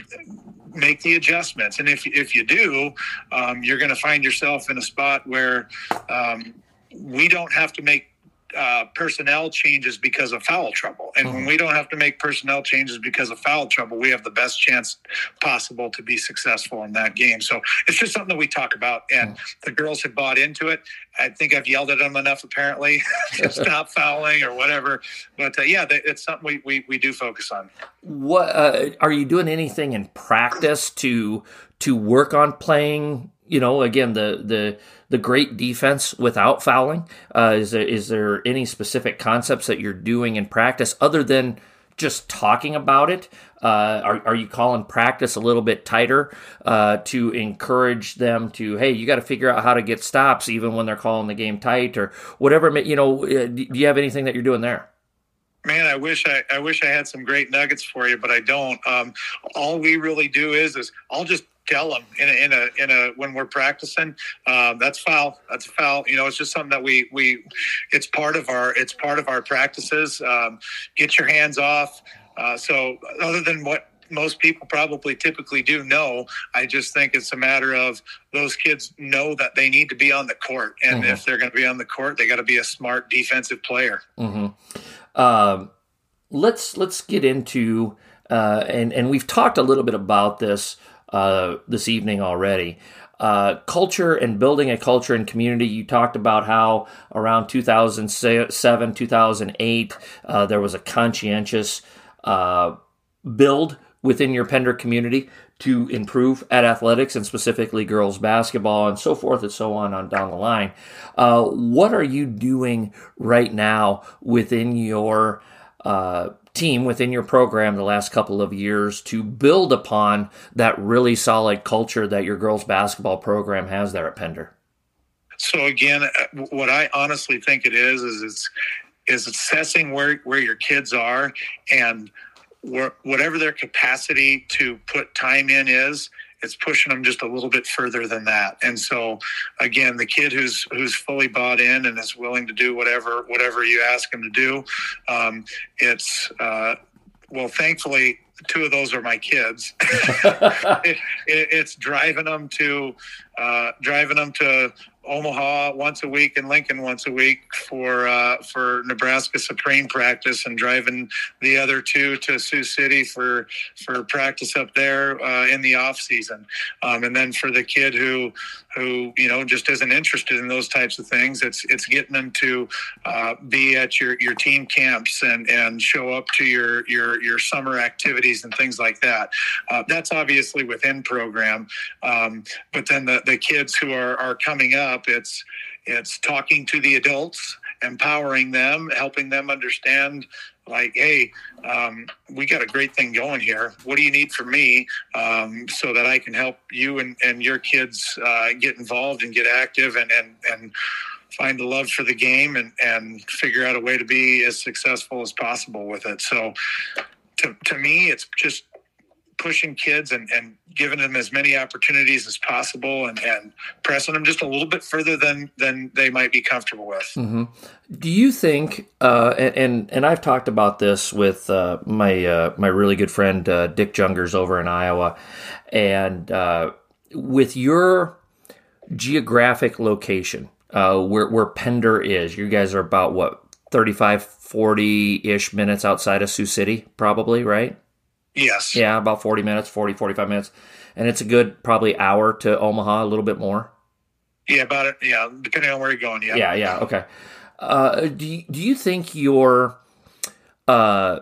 make the adjustments. And if if you do, um, you're going to find yourself in a spot where um, we don't have to make uh, personnel changes because of foul trouble. And mm-hmm. when we don't have to make personnel changes because of foul trouble, we have the best chance possible to be successful in that game. So it's just something that we talk about, and mm-hmm. the girls have bought into it. I think I've yelled at them enough, apparently, to stop fouling or whatever. But uh, yeah, it's something we, we, we do focus on. What uh, are you doing anything in practice to to work on playing? You know, again, the the the great defense without fouling? Uh, is there is there any specific concepts that you're doing in practice other than just talking about it? Uh, are, are you calling practice a little bit tighter uh, to encourage them to, hey, you got to figure out how to get stops even when they're calling the game tight or whatever? You know, uh, do you have anything that you're doing there? Man, I wish I, I wish I had some great nuggets for you, but I don't. Um, all we really do is is I'll just tell them in a, in a, in a when we're practicing, um, that's foul. That's foul. You know, it's just something that we, we, it's part of our, it's part of our practices. Um, get your hands off. Uh, so other than what most people probably typically do know. I just think it's a matter of those kids know that they need to be on the court, and mm-hmm. if they're going to be on the court, they got to be a smart defensive player. Mm-hmm. Um, let's let's get into uh, and and we've talked a little bit about this uh, this evening already. Uh, culture and building a culture and community. You talked about how around 2007, 2008, uh, there was a conscientious uh, build within your Pender community to improve at athletics and specifically girls basketball and so forth and so on on down the line. Uh, what are you doing right now within your uh, team within your program the last couple of years to build upon that really solid culture that your girls basketball program has there at Pender? So again, uh, what I honestly think it is is it's is assessing where where your kids are and where, whatever their capacity to put time in is it's pushing them just a little bit further than that. And so, again, the kid who's who's fully bought in and is willing to do whatever whatever you ask him to do, um, it's uh, well, thankfully, two of those are my kids. it, it, it's driving them to uh, driving them to Omaha once a week and Lincoln once a week for uh, for Nebraska Supreme practice, and driving the other two to Sioux City for for practice up there uh, in the off season. Um, and then for the kid who who you know just isn't interested in those types of things, it's it's getting them to uh, be at your your team camps and and show up to your your your summer activities and things like that. Uh, that's obviously within program, um, but then the the kids who are are coming up. It's it's talking to the adults, empowering them, helping them understand like, hey, um, we got a great thing going here. What do you need from me um, so that I can help you and, and your kids uh, get involved and get active and, and, and find a love for the game and, and figure out a way to be as successful as possible with it. So to, to me, it's just pushing kids and, and giving them as many opportunities as possible and, and pressing them just a little bit further than than they might be comfortable with. Mm-hmm. Do you think? Uh, and and I've talked about this with uh, my uh, my really good friend uh, Dick Jungers over in Iowa, and uh, with your geographic location, uh, where where Pender is, you guys are about what 35, 40 ish minutes outside of Sioux City, probably, right? Yes. Yeah, about 40 minutes, 40, 45 minutes. And it's a good probably hour to Omaha, a little bit more. Yeah, about it. Yeah, depending on where you're going. Yeah. Yeah, yeah. Okay. Uh, do, you, do you think your uh,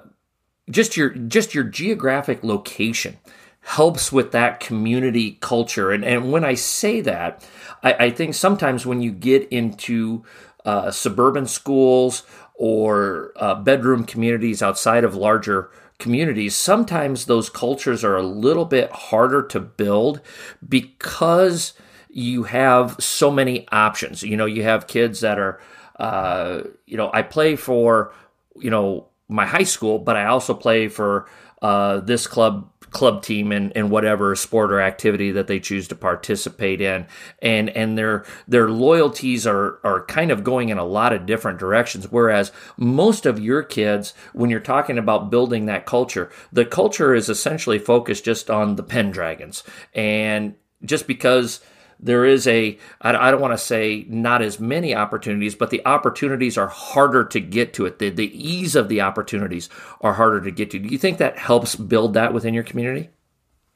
just your just your geographic location helps with that community culture. And and when I say that, I, I think sometimes when you get into uh, suburban schools or uh, bedroom communities outside of larger communities, sometimes those cultures are a little bit harder to build because you have so many options. You know, you have kids that are, uh, you know, I play for, you know, my high school, but I also play for uh, this club club team and, in whatever sport or activity that they choose to participate in. And and their their loyalties are are kind of going in a lot of different directions. Whereas most of your kids when you're talking about building that culture the culture is essentially focused just on the Pendragons. And just because there is a I, don't want to say not as many opportunities but the opportunities are harder to get to it. The, the ease of the opportunities are harder to get to. Do you think that helps build that within your community?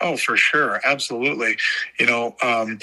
Oh for sure. Absolutely. You know um,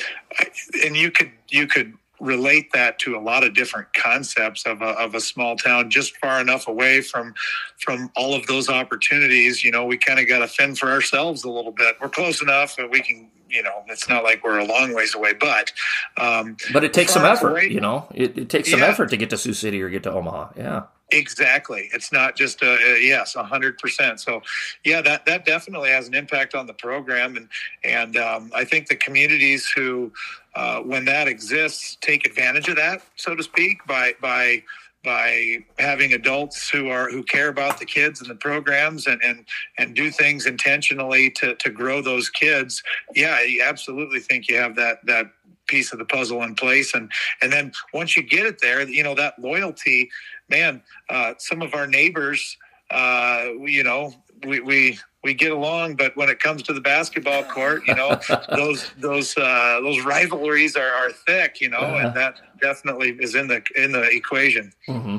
and you could you could relate that to a lot of different concepts of a, of a small town just far enough away from from all of those opportunities you know we kind of got to fend for ourselves a little bit we're close enough that we can you know it's not like we're a long ways away but um, but it takes some effort away, you know it, it takes some yeah. effort to get to sioux city or get to omaha yeah Exactly. It's not just a, a yes, a hundred percent. So, yeah, that that definitely has an impact on the program, and and um, I think the communities who, uh, when that exists, take advantage of that, so to speak, by by by having adults who are who care about the kids and the programs and and and do things intentionally to to grow those kids. Yeah i absolutely think you have that that piece of the puzzle in place. And and then once you get it there you know that loyalty man, uh, some of our neighbors, uh, you know, we, we we get along, but when it comes to the basketball court, you know, those those uh, those rivalries are, are thick, you know, uh-huh. and that definitely is in the in the equation. Mm-hmm.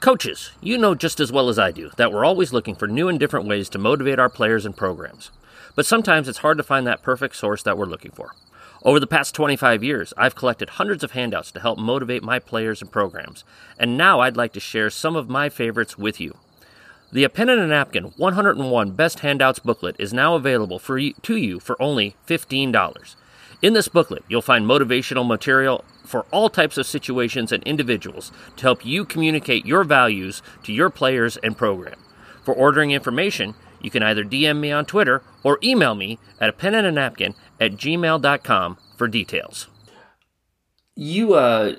Coaches, you know just as well as I do that we're always looking for new and different ways to motivate our players and programs. But sometimes it's hard to find that perfect source that we're looking for. Over the past 25 years, I've collected hundreds of handouts to help motivate my players and programs, and now I'd like to share some of my favorites with you. The A Pen and a Napkin 101 Best Handouts booklet is now available for you, to you for only $15. In this booklet, you'll find motivational material for all types of situations and individuals to help you communicate your values to your players and program. For ordering information, you can either DM me on Twitter or email me at a pen and a napkin at gmail.com for details. You, uh,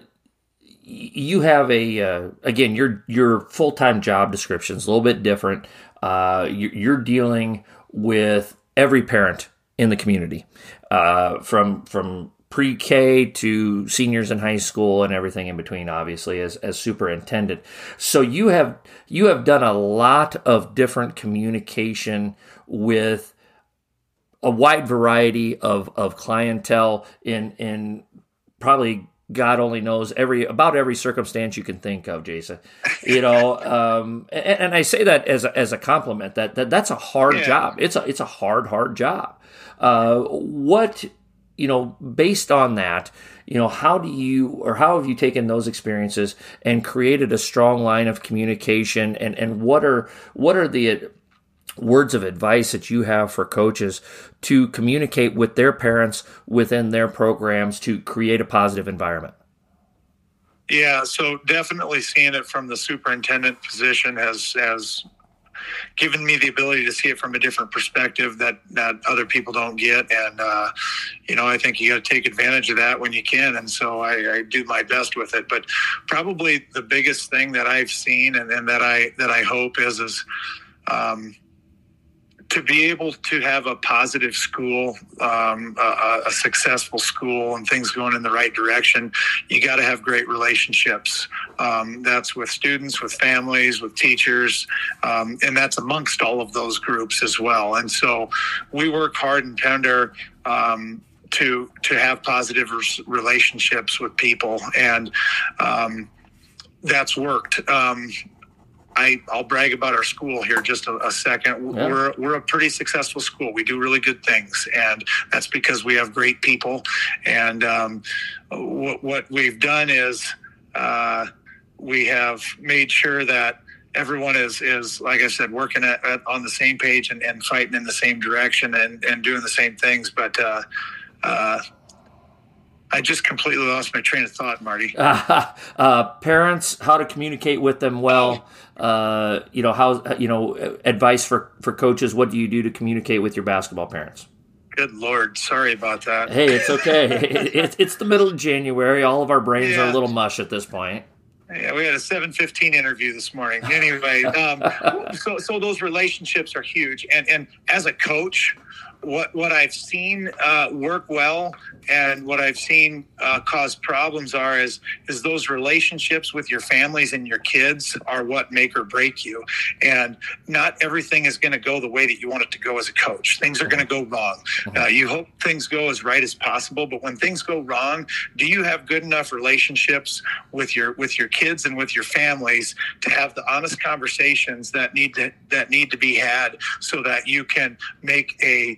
you have a uh, again your your full time job description is a little bit different. Uh, you're dealing with every parent in the community, uh, from from pre-K to seniors in high school and everything in between, obviously, as, as superintendent. So you have you have done a lot of different communication with a wide variety of, of clientele in in probably God only knows every about every circumstance you can think of, Jason. You know, um, and, and, I say that as a, as a compliment. That, that that's a hard yeah. job. It's a it's a hard hard job. Uh, what you know, based on that, you know, how do you or how have you taken those experiences and created a strong line of communication and and what are what are the words of advice that you have for coaches to communicate with their parents within their programs to create a positive environment? Yeah, so definitely seeing it from the superintendent position has has given me the ability to see it from a different perspective that that other people don't get. And uh, you know i think you got to take advantage of that when you can. And so I, I, do my best with it. But probably the biggest thing that i've seen and, and that i that i hope is is um, to be able to have a positive school, um, a, a, successful school, and things going in the right direction, you got to have great relationships. Um, that's with students, with families, with teachers, um, and that's amongst all of those groups as well. And so we work hard and Pender um, to to have positive relationships with people, and um, that's worked. Um, I, I'll brag about our school here just a, a second. Yeah. We're, we're a pretty successful school. We do really good things, and that's because we have great people. And um, what, what we've done is uh, we have made sure that everyone is is like I said, working at, at, on the same page and, and fighting in the same direction and, and doing the same things. But uh, uh, I just completely lost my train of thought, Marty. Uh, parents, how to communicate with them well. Uh, you know how you know advice for for coaches. What do you do to communicate with your basketball parents? Good lord, sorry about that. Hey, it's okay. it, it's the middle of January. All of our brains yeah. are a little mush at this point. Yeah, we had a seven fifteen interview this morning. Anyway, um, so so those relationships are huge, and and as a coach, what what I've seen uh, work well and what I've seen uh, cause problems are is is those relationships with your families and your kids are what make or break you. And not everything is going to go the way that you want it to go as a coach. Things are going to go wrong. Uh, you hope things go as right as possible, but when things go wrong, do you have good enough relationships with your with your kids and with your families to have the honest conversations that need to that need to be had so that you can make a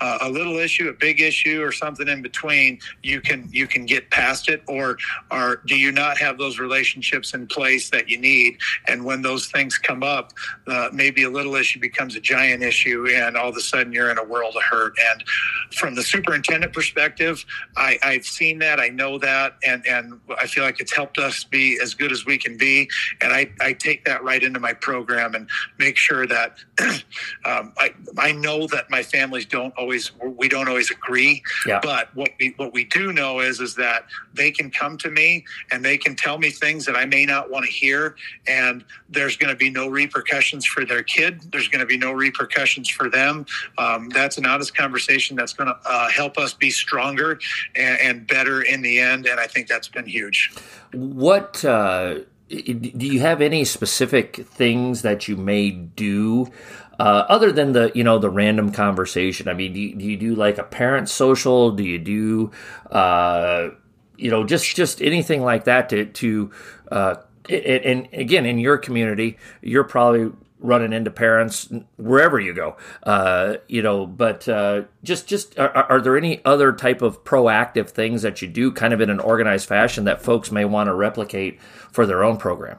uh, a little issue, a big issue, or something in between, you can you can get past it, or do you not have those relationships in place that you need? And when those things come up, uh, maybe a little issue becomes a giant issue, and all of a sudden you're in a world of hurt. And from the superintendent perspective, I, I've seen that, I know that, and and I feel like it's helped us be as good as we can be. And I, I take that right into my program and make sure that um, I I know that my families don't always we don't always agree. Yeah. But what we what we do know is is that they can come to me and they can tell me things that I may not want to hear, and there's going to be no repercussions for their kid. There's going to be no repercussions for them. Um, that's an honest conversation that's going to uh, help us be stronger and, and, better in the end. And I think that's been huge. What? Uh do you have any specific things that you may do uh, other than the you know the random conversation? I mean, do you, do, you do like a parent social? Do you do uh, you know just just anything like that to to uh, and again in your community, you're probably running into parents wherever you go uh, you know but uh, just just are, are, there any other type of proactive things that you do kind of in an organized fashion that folks may want to replicate for their own program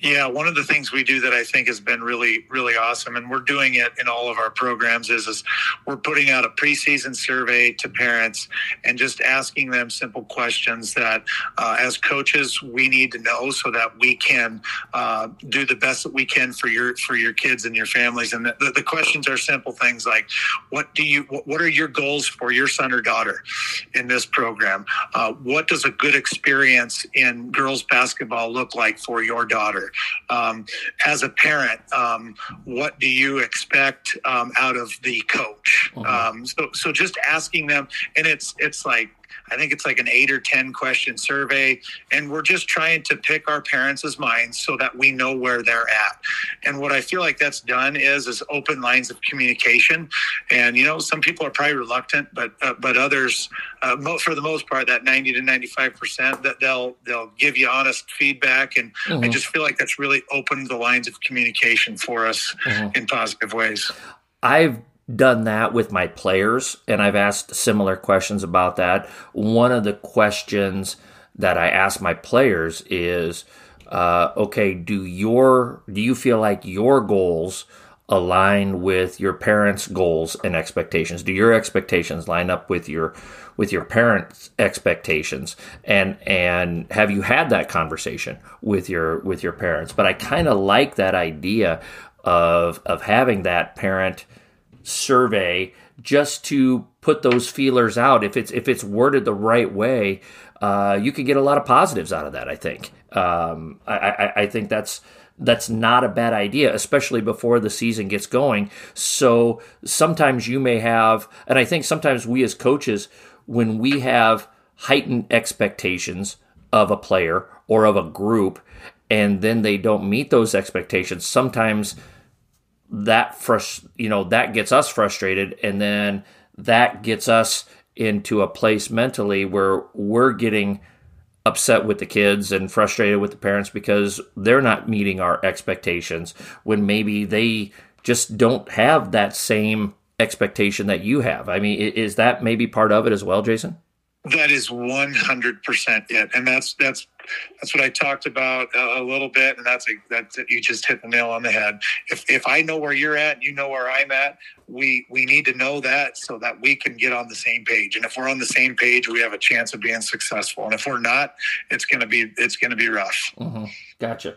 yeah, one of the things we do that I think has been really, really awesome, and we're doing it in all of our programs, is, is we're putting out a preseason survey to parents and just asking them simple questions that, uh, as coaches, we need to know so that we can uh, do the best that we can for your for your kids and your families. And the, the, questions are simple things like, what do you, what are your goals for your son or daughter in this program? Uh, what does a good experience in girls basketball look like for your daughter? Um, as a parent, um, what do you expect um, out of the coach? Uh-huh. so, so just asking them, and it's it's like I think it's like an eight or 10 question survey. And we're just trying to pick our parents' minds so that we know where they're at. And what I feel like that's done is, is open lines of communication. And, you know, some people are probably reluctant, but, uh, but others, uh, for the most part, that 90 to 95%, that they'll, they'll give you honest feedback. And mm-hmm. I just feel like that's really opened the lines of communication for us mm-hmm. in positive ways. I've done that with my players and I've asked similar questions about that. One of the questions that I ask my players is uh, okay, do your do you feel like your goals align with your parents' goals and expectations? Do your expectations line up with your with your parents' expectations? And and have you had that conversation with your with your parents? But I kind of like that idea of of having that parent survey just to put those feelers out. If it's if it's worded the right way, uh, you can get a lot of positives out of that. I think. Um, I, I, I think that's that's not a bad idea, especially before the season gets going. So sometimes you may have, and I think sometimes we as coaches, when we have heightened expectations of a player or of a group, and then they don't meet those expectations, sometimes that frust- you know that gets us frustrated and then that gets us into a place mentally where we're getting upset with the kids and frustrated with the parents because they're not meeting our expectations when maybe they just don't have that same expectation that you have. I mean, is that maybe part of it as well, Jason? That is 100% it. And that's, that's that's what I talked about a, a little bit, and that's a, that's you just hit the nail on the head. If if I know where you're at, you know where I'm at. We we need to know that so that we can get on the same page. And if we're on the same page, we have a chance of being successful. And if we're not, it's gonna be it's gonna be rough. Mm-hmm. Gotcha.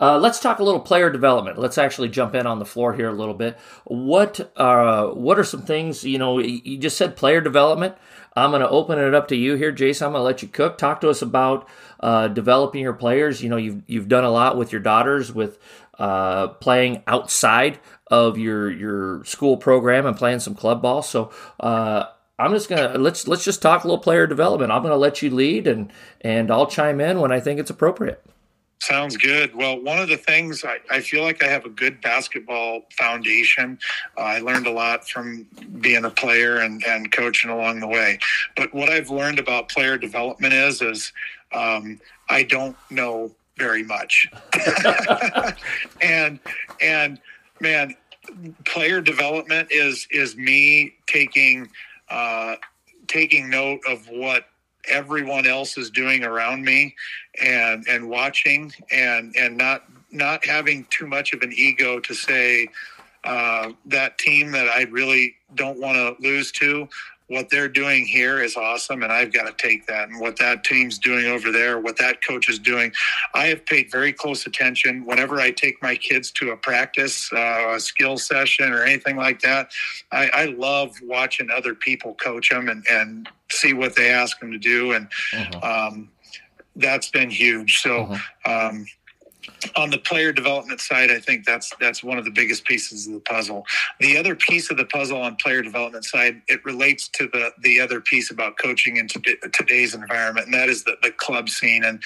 Uh, let's talk a little player development. Let's actually jump in on the floor here a little bit. What uh, what are some things you know? You just said player development. I'm going to open it up to you here, Jason. I'm going to let you cook. Talk to us about uh, developing your players. You know, you've you've done a lot with your daughters with uh, playing outside of your your school program and playing some club ball. So uh, I'm just gonna let's let's just talk a little player development. I'm going to let you lead and and I'll chime in when I think it's appropriate. Sounds good. Well, one of the things I, I feel like I have a good basketball foundation. Uh, I learned a lot from being a player and, and coaching along the way. But what I've learned about player development is, is um, I don't know very much. and and man, player development is is me taking uh, taking note of what everyone else is doing around me and and watching and and not not having too much of an ego to say uh, that team that I really don't want to lose to what they're doing here is awesome and I've got to take that and what that team's doing over there, what that coach is doing. I have paid very close attention whenever I take my kids to a practice, uh, a skill session or anything like that. I, I love watching other people coach them and, and see what they ask them to do. And, uh-huh. um, that's been huge. So, uh-huh. um, on the player development side, I think that's that's one of the biggest pieces of the puzzle. The other piece of the puzzle on player development side, it relates to the the other piece about coaching in today's environment, and that is the, the club scene. And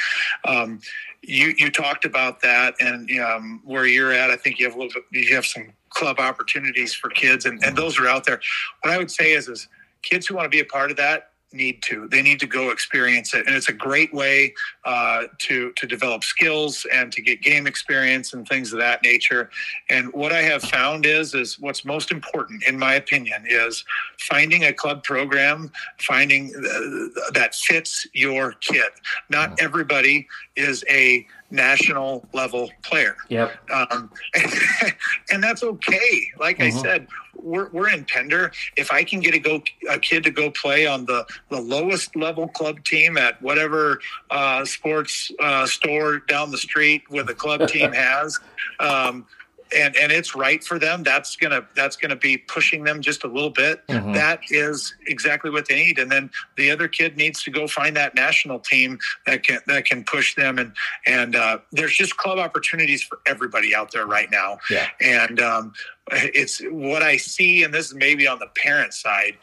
um, you you talked about that, and um, where you're at, I think you have a little bit, you have some club opportunities for kids, and, and those are out there. What I would say is, is kids who want to be a part of that need to. They need to go experience it, and it's a great way uh, to to develop skills and to get game experience and things of that nature. And what I have found is is what's most important, in my opinion, is finding a club program, finding uh, that fits your kid. Not everybody is a national level player. Yep. Um, and that's okay. Like I mm-hmm. said, we're, we're in Pender. If I can get a go a kid to go play on the, the lowest level club team at whatever uh, sports uh, store down the street where the club team has, um, and and it's right for them that's gonna that's gonna be pushing them just a little bit mm-hmm. that is exactly what they need and then the other kid needs to go find that national team that can that can push them and and uh, there's just club opportunities for everybody out there right now yeah. and um, it's what i see and this is maybe on the parent side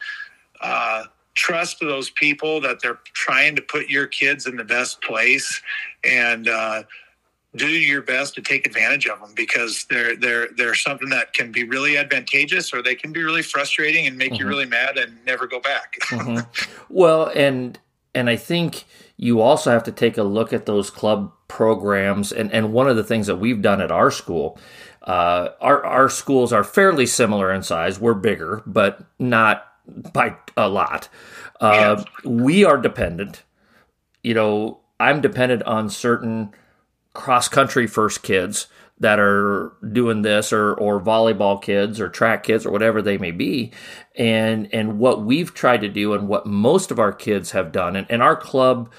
uh, trust those people that they're trying to put your kids in the best place and uh, do your best to take advantage of them because they're they're they're something that can be really advantageous or they can be really frustrating and make mm-hmm. you really mad and never go back. mm-hmm. Well, and and I think you also have to take a look at those club programs and and one of the things that we've done at our school uh, our our schools are fairly similar in size. We're bigger, but not by a lot. Uh, yeah. We are dependent. You know, I'm dependent on certain cross country first kids that are doing this or or volleyball kids or track kids or whatever they may be. And and what we've tried to do and what most of our kids have done and, and our club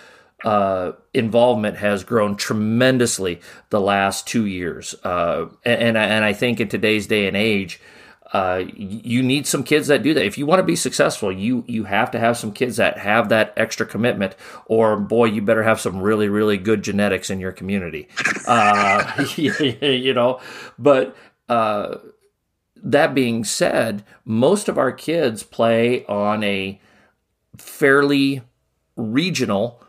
uh, involvement has grown tremendously the last two years. Uh, and, and, and I think in today's day and age uh, you need some kids that do that. If you want to be successful, you you have to have some kids that have that extra commitment. Or boy, you better have some really really good genetics in your community. Uh, you know, but uh, that being said, most of our kids play on a fairly regional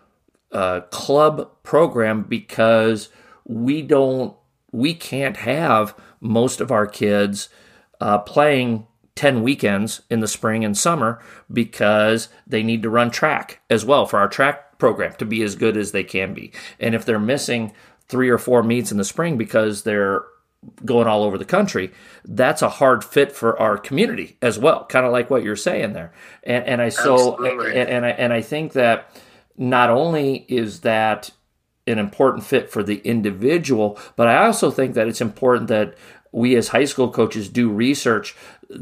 uh, club program because we don't we can't have most of our kids uh, playing 10 weekends in the spring and summer because they need to run track as well for our track program to be as good as they can be. And if they're missing three or four meets in the spring because they're going all over the country, that's a hard fit for our community as well, kind of like what you're saying there. And, and I so and, and I and I think that not only is that an important fit for the individual, but I also think that it's important that we as high school coaches do research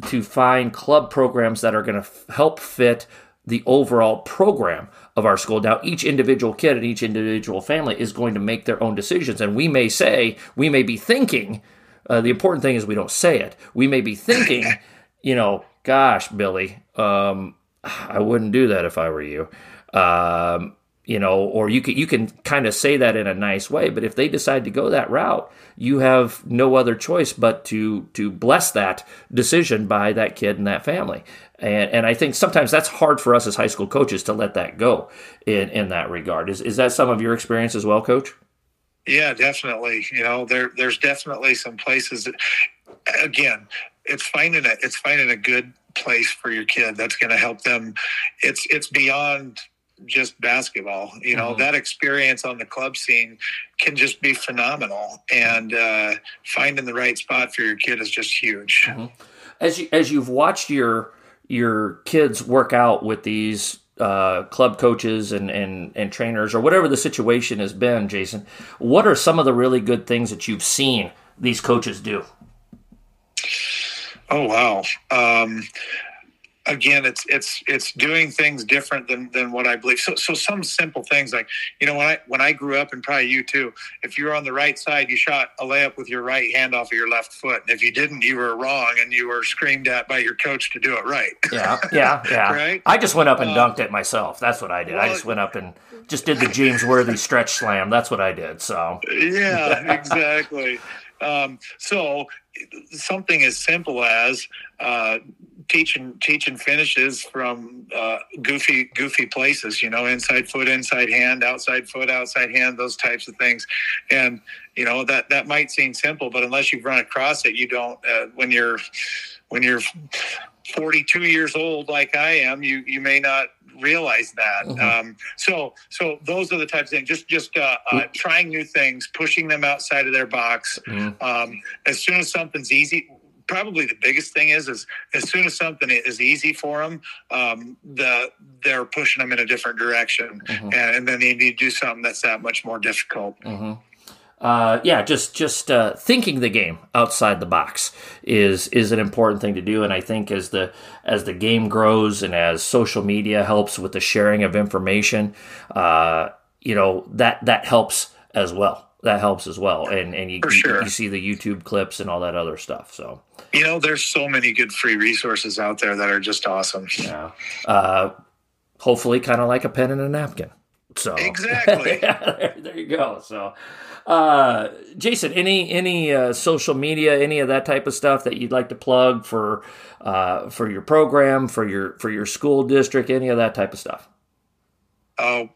to find club programs that are going to f- help fit the overall program of our school. Now, each individual kid and each individual family is going to make their own decisions. And we may say, we may be thinking, uh, the important thing is we don't say it. We may be thinking, you know, gosh, Billy, um, I wouldn't do that if I were you. Um, you know, or you can you can kind of say that in a nice way. But if they decide to go that route, you have no other choice but to to bless that decision by that kid and that family. And and I think sometimes that's hard for us as high school coaches to let that go in in that regard. Is is that some of your experience as well, Coach? Yeah, definitely. You know, there there's definitely some places that, again, it's finding a it's finding a good place for your kid that's going to help them. It's it's beyond just basketball. You know, mm-hmm. that experience on the club scene can just be phenomenal, and uh, finding the right spot for your kid is just huge. Mm-hmm. As you as you've watched your your kids work out with these uh, club coaches and, and and trainers or whatever the situation has been, Jason, what are some of the really good things that you've seen these coaches do? Oh wow. Um, again it's it's it's doing things different than than what i believe. So so some simple things like you know when i when i grew up and probably you too if you were on the right side you shot a layup with your right hand off of your left foot. And if you didn't you were wrong and you were screamed at by your coach to do it right. Yeah yeah yeah. Right? I just went up and um, dunked it myself. That's what i did. Well, i just went up and just did the james worthy stretch slam. That's what i did so. Yeah exactly. Um, so something as simple as uh, teaching teaching finishes from uh, goofy goofy places. You know, inside foot, inside hand, outside foot, outside hand, those types of things. And you know that that might seem simple, but unless you've run across it, you don't. Uh, when you're when you're 42 years old like I am, you you may not realize that. Mm-hmm. Um, so so those are the types of things. Just just uh, uh, trying new things, pushing them outside of their box. Mm-hmm. Um, as soon as something's easy, probably the biggest thing is is as soon as something is easy for them, um, the they're pushing them in a different direction, mm-hmm. and, and, then they need to do something that's that much more difficult. Mm-hmm. Uh, yeah, just just uh, thinking the game outside the box is is an important thing to do, and I think as the as the game grows and as social media helps with the sharing of information, uh, you know that that helps as well. That helps as well, and and you, sure. you, you see the YouTube clips and all that other stuff. So you know, there's so many good free resources out there that are just awesome. Yeah. Uh, hopefully, kind of like a pen and a napkin. So exactly. there, there, you go. So uh, Jason, any any uh, social media, any of that type of stuff that you'd like to plug for uh, for your program, for your for your school district, any of that type of stuff? Oh,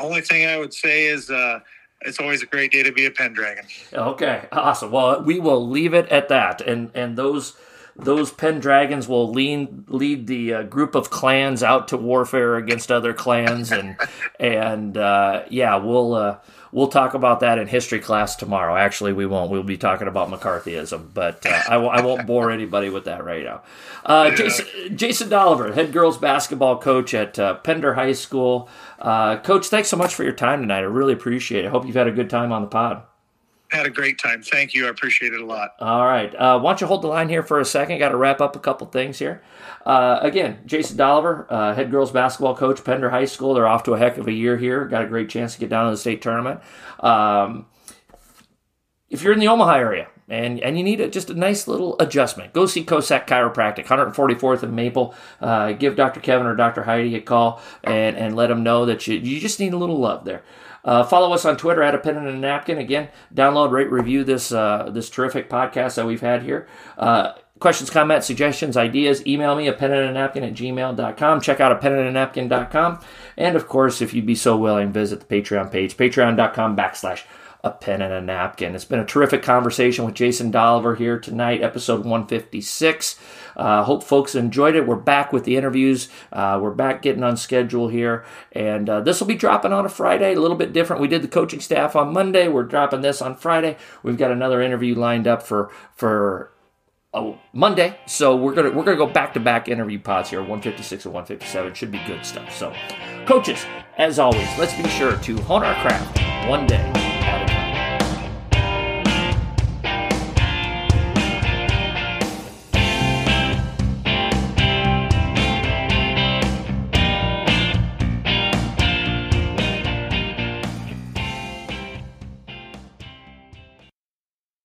only thing I would say is uh, it's always a great day to be a Pendragon. Okay, awesome. Well, we will leave it at that, and and those those Pendragons will lead lead the uh, group of clans out to warfare against other clans, and and uh, yeah, we'll uh, we'll talk about that in history class tomorrow. Actually, we won't. We'll be talking about McCarthyism, but uh, I w- I won't bore anybody with that right now. Uh, Jason, Jason Dolliver, head girls basketball coach at uh, Pender High School. Uh, coach, thanks so much for your time tonight. I really appreciate it. I hope you've had a good time on the pod had a great time. Thank you. I appreciate it a lot. All right. Uh, why don't you hold the line here for a second? Got to wrap up a couple things here. Uh, again, Jason Dolliver, uh, head girls basketball coach, Pender High School. They're off to a heck of a year here. Got a great chance to get down to the state tournament. Um, if you're in the Omaha area and, and you need a, just a nice little adjustment, go see Kosak Chiropractic, 144th and Maple. Uh, give Dr. Kevin or Dr. Heidi a call and, and let them know that you, you just need a little love there. Uh, follow us on Twitter at a pen and a napkin. Again, download, rate, review this uh, this terrific podcast that we've had here. Uh, questions, comments, suggestions, ideas, email me a pen and a napkin at gmail.com. Check out a pen and a napkin.com. And of course, if you'd be so willing, visit the Patreon page, patreon.com backslash a pen and a napkin. It's been a terrific conversation with Jason Dolliver here tonight, episode 156. Uh, hope folks enjoyed it. We're back with the interviews. Uh, we're back getting on schedule here, and uh, this will be dropping on a Friday, a little bit different. We did the coaching staff on Monday. We're dropping this on Friday. We've got another interview lined up for for oh, Monday. So we're gonna we're gonna go back to back interview pods here. 156 and 157 should be good stuff. So, coaches, as always, let's be sure to hone our craft one day.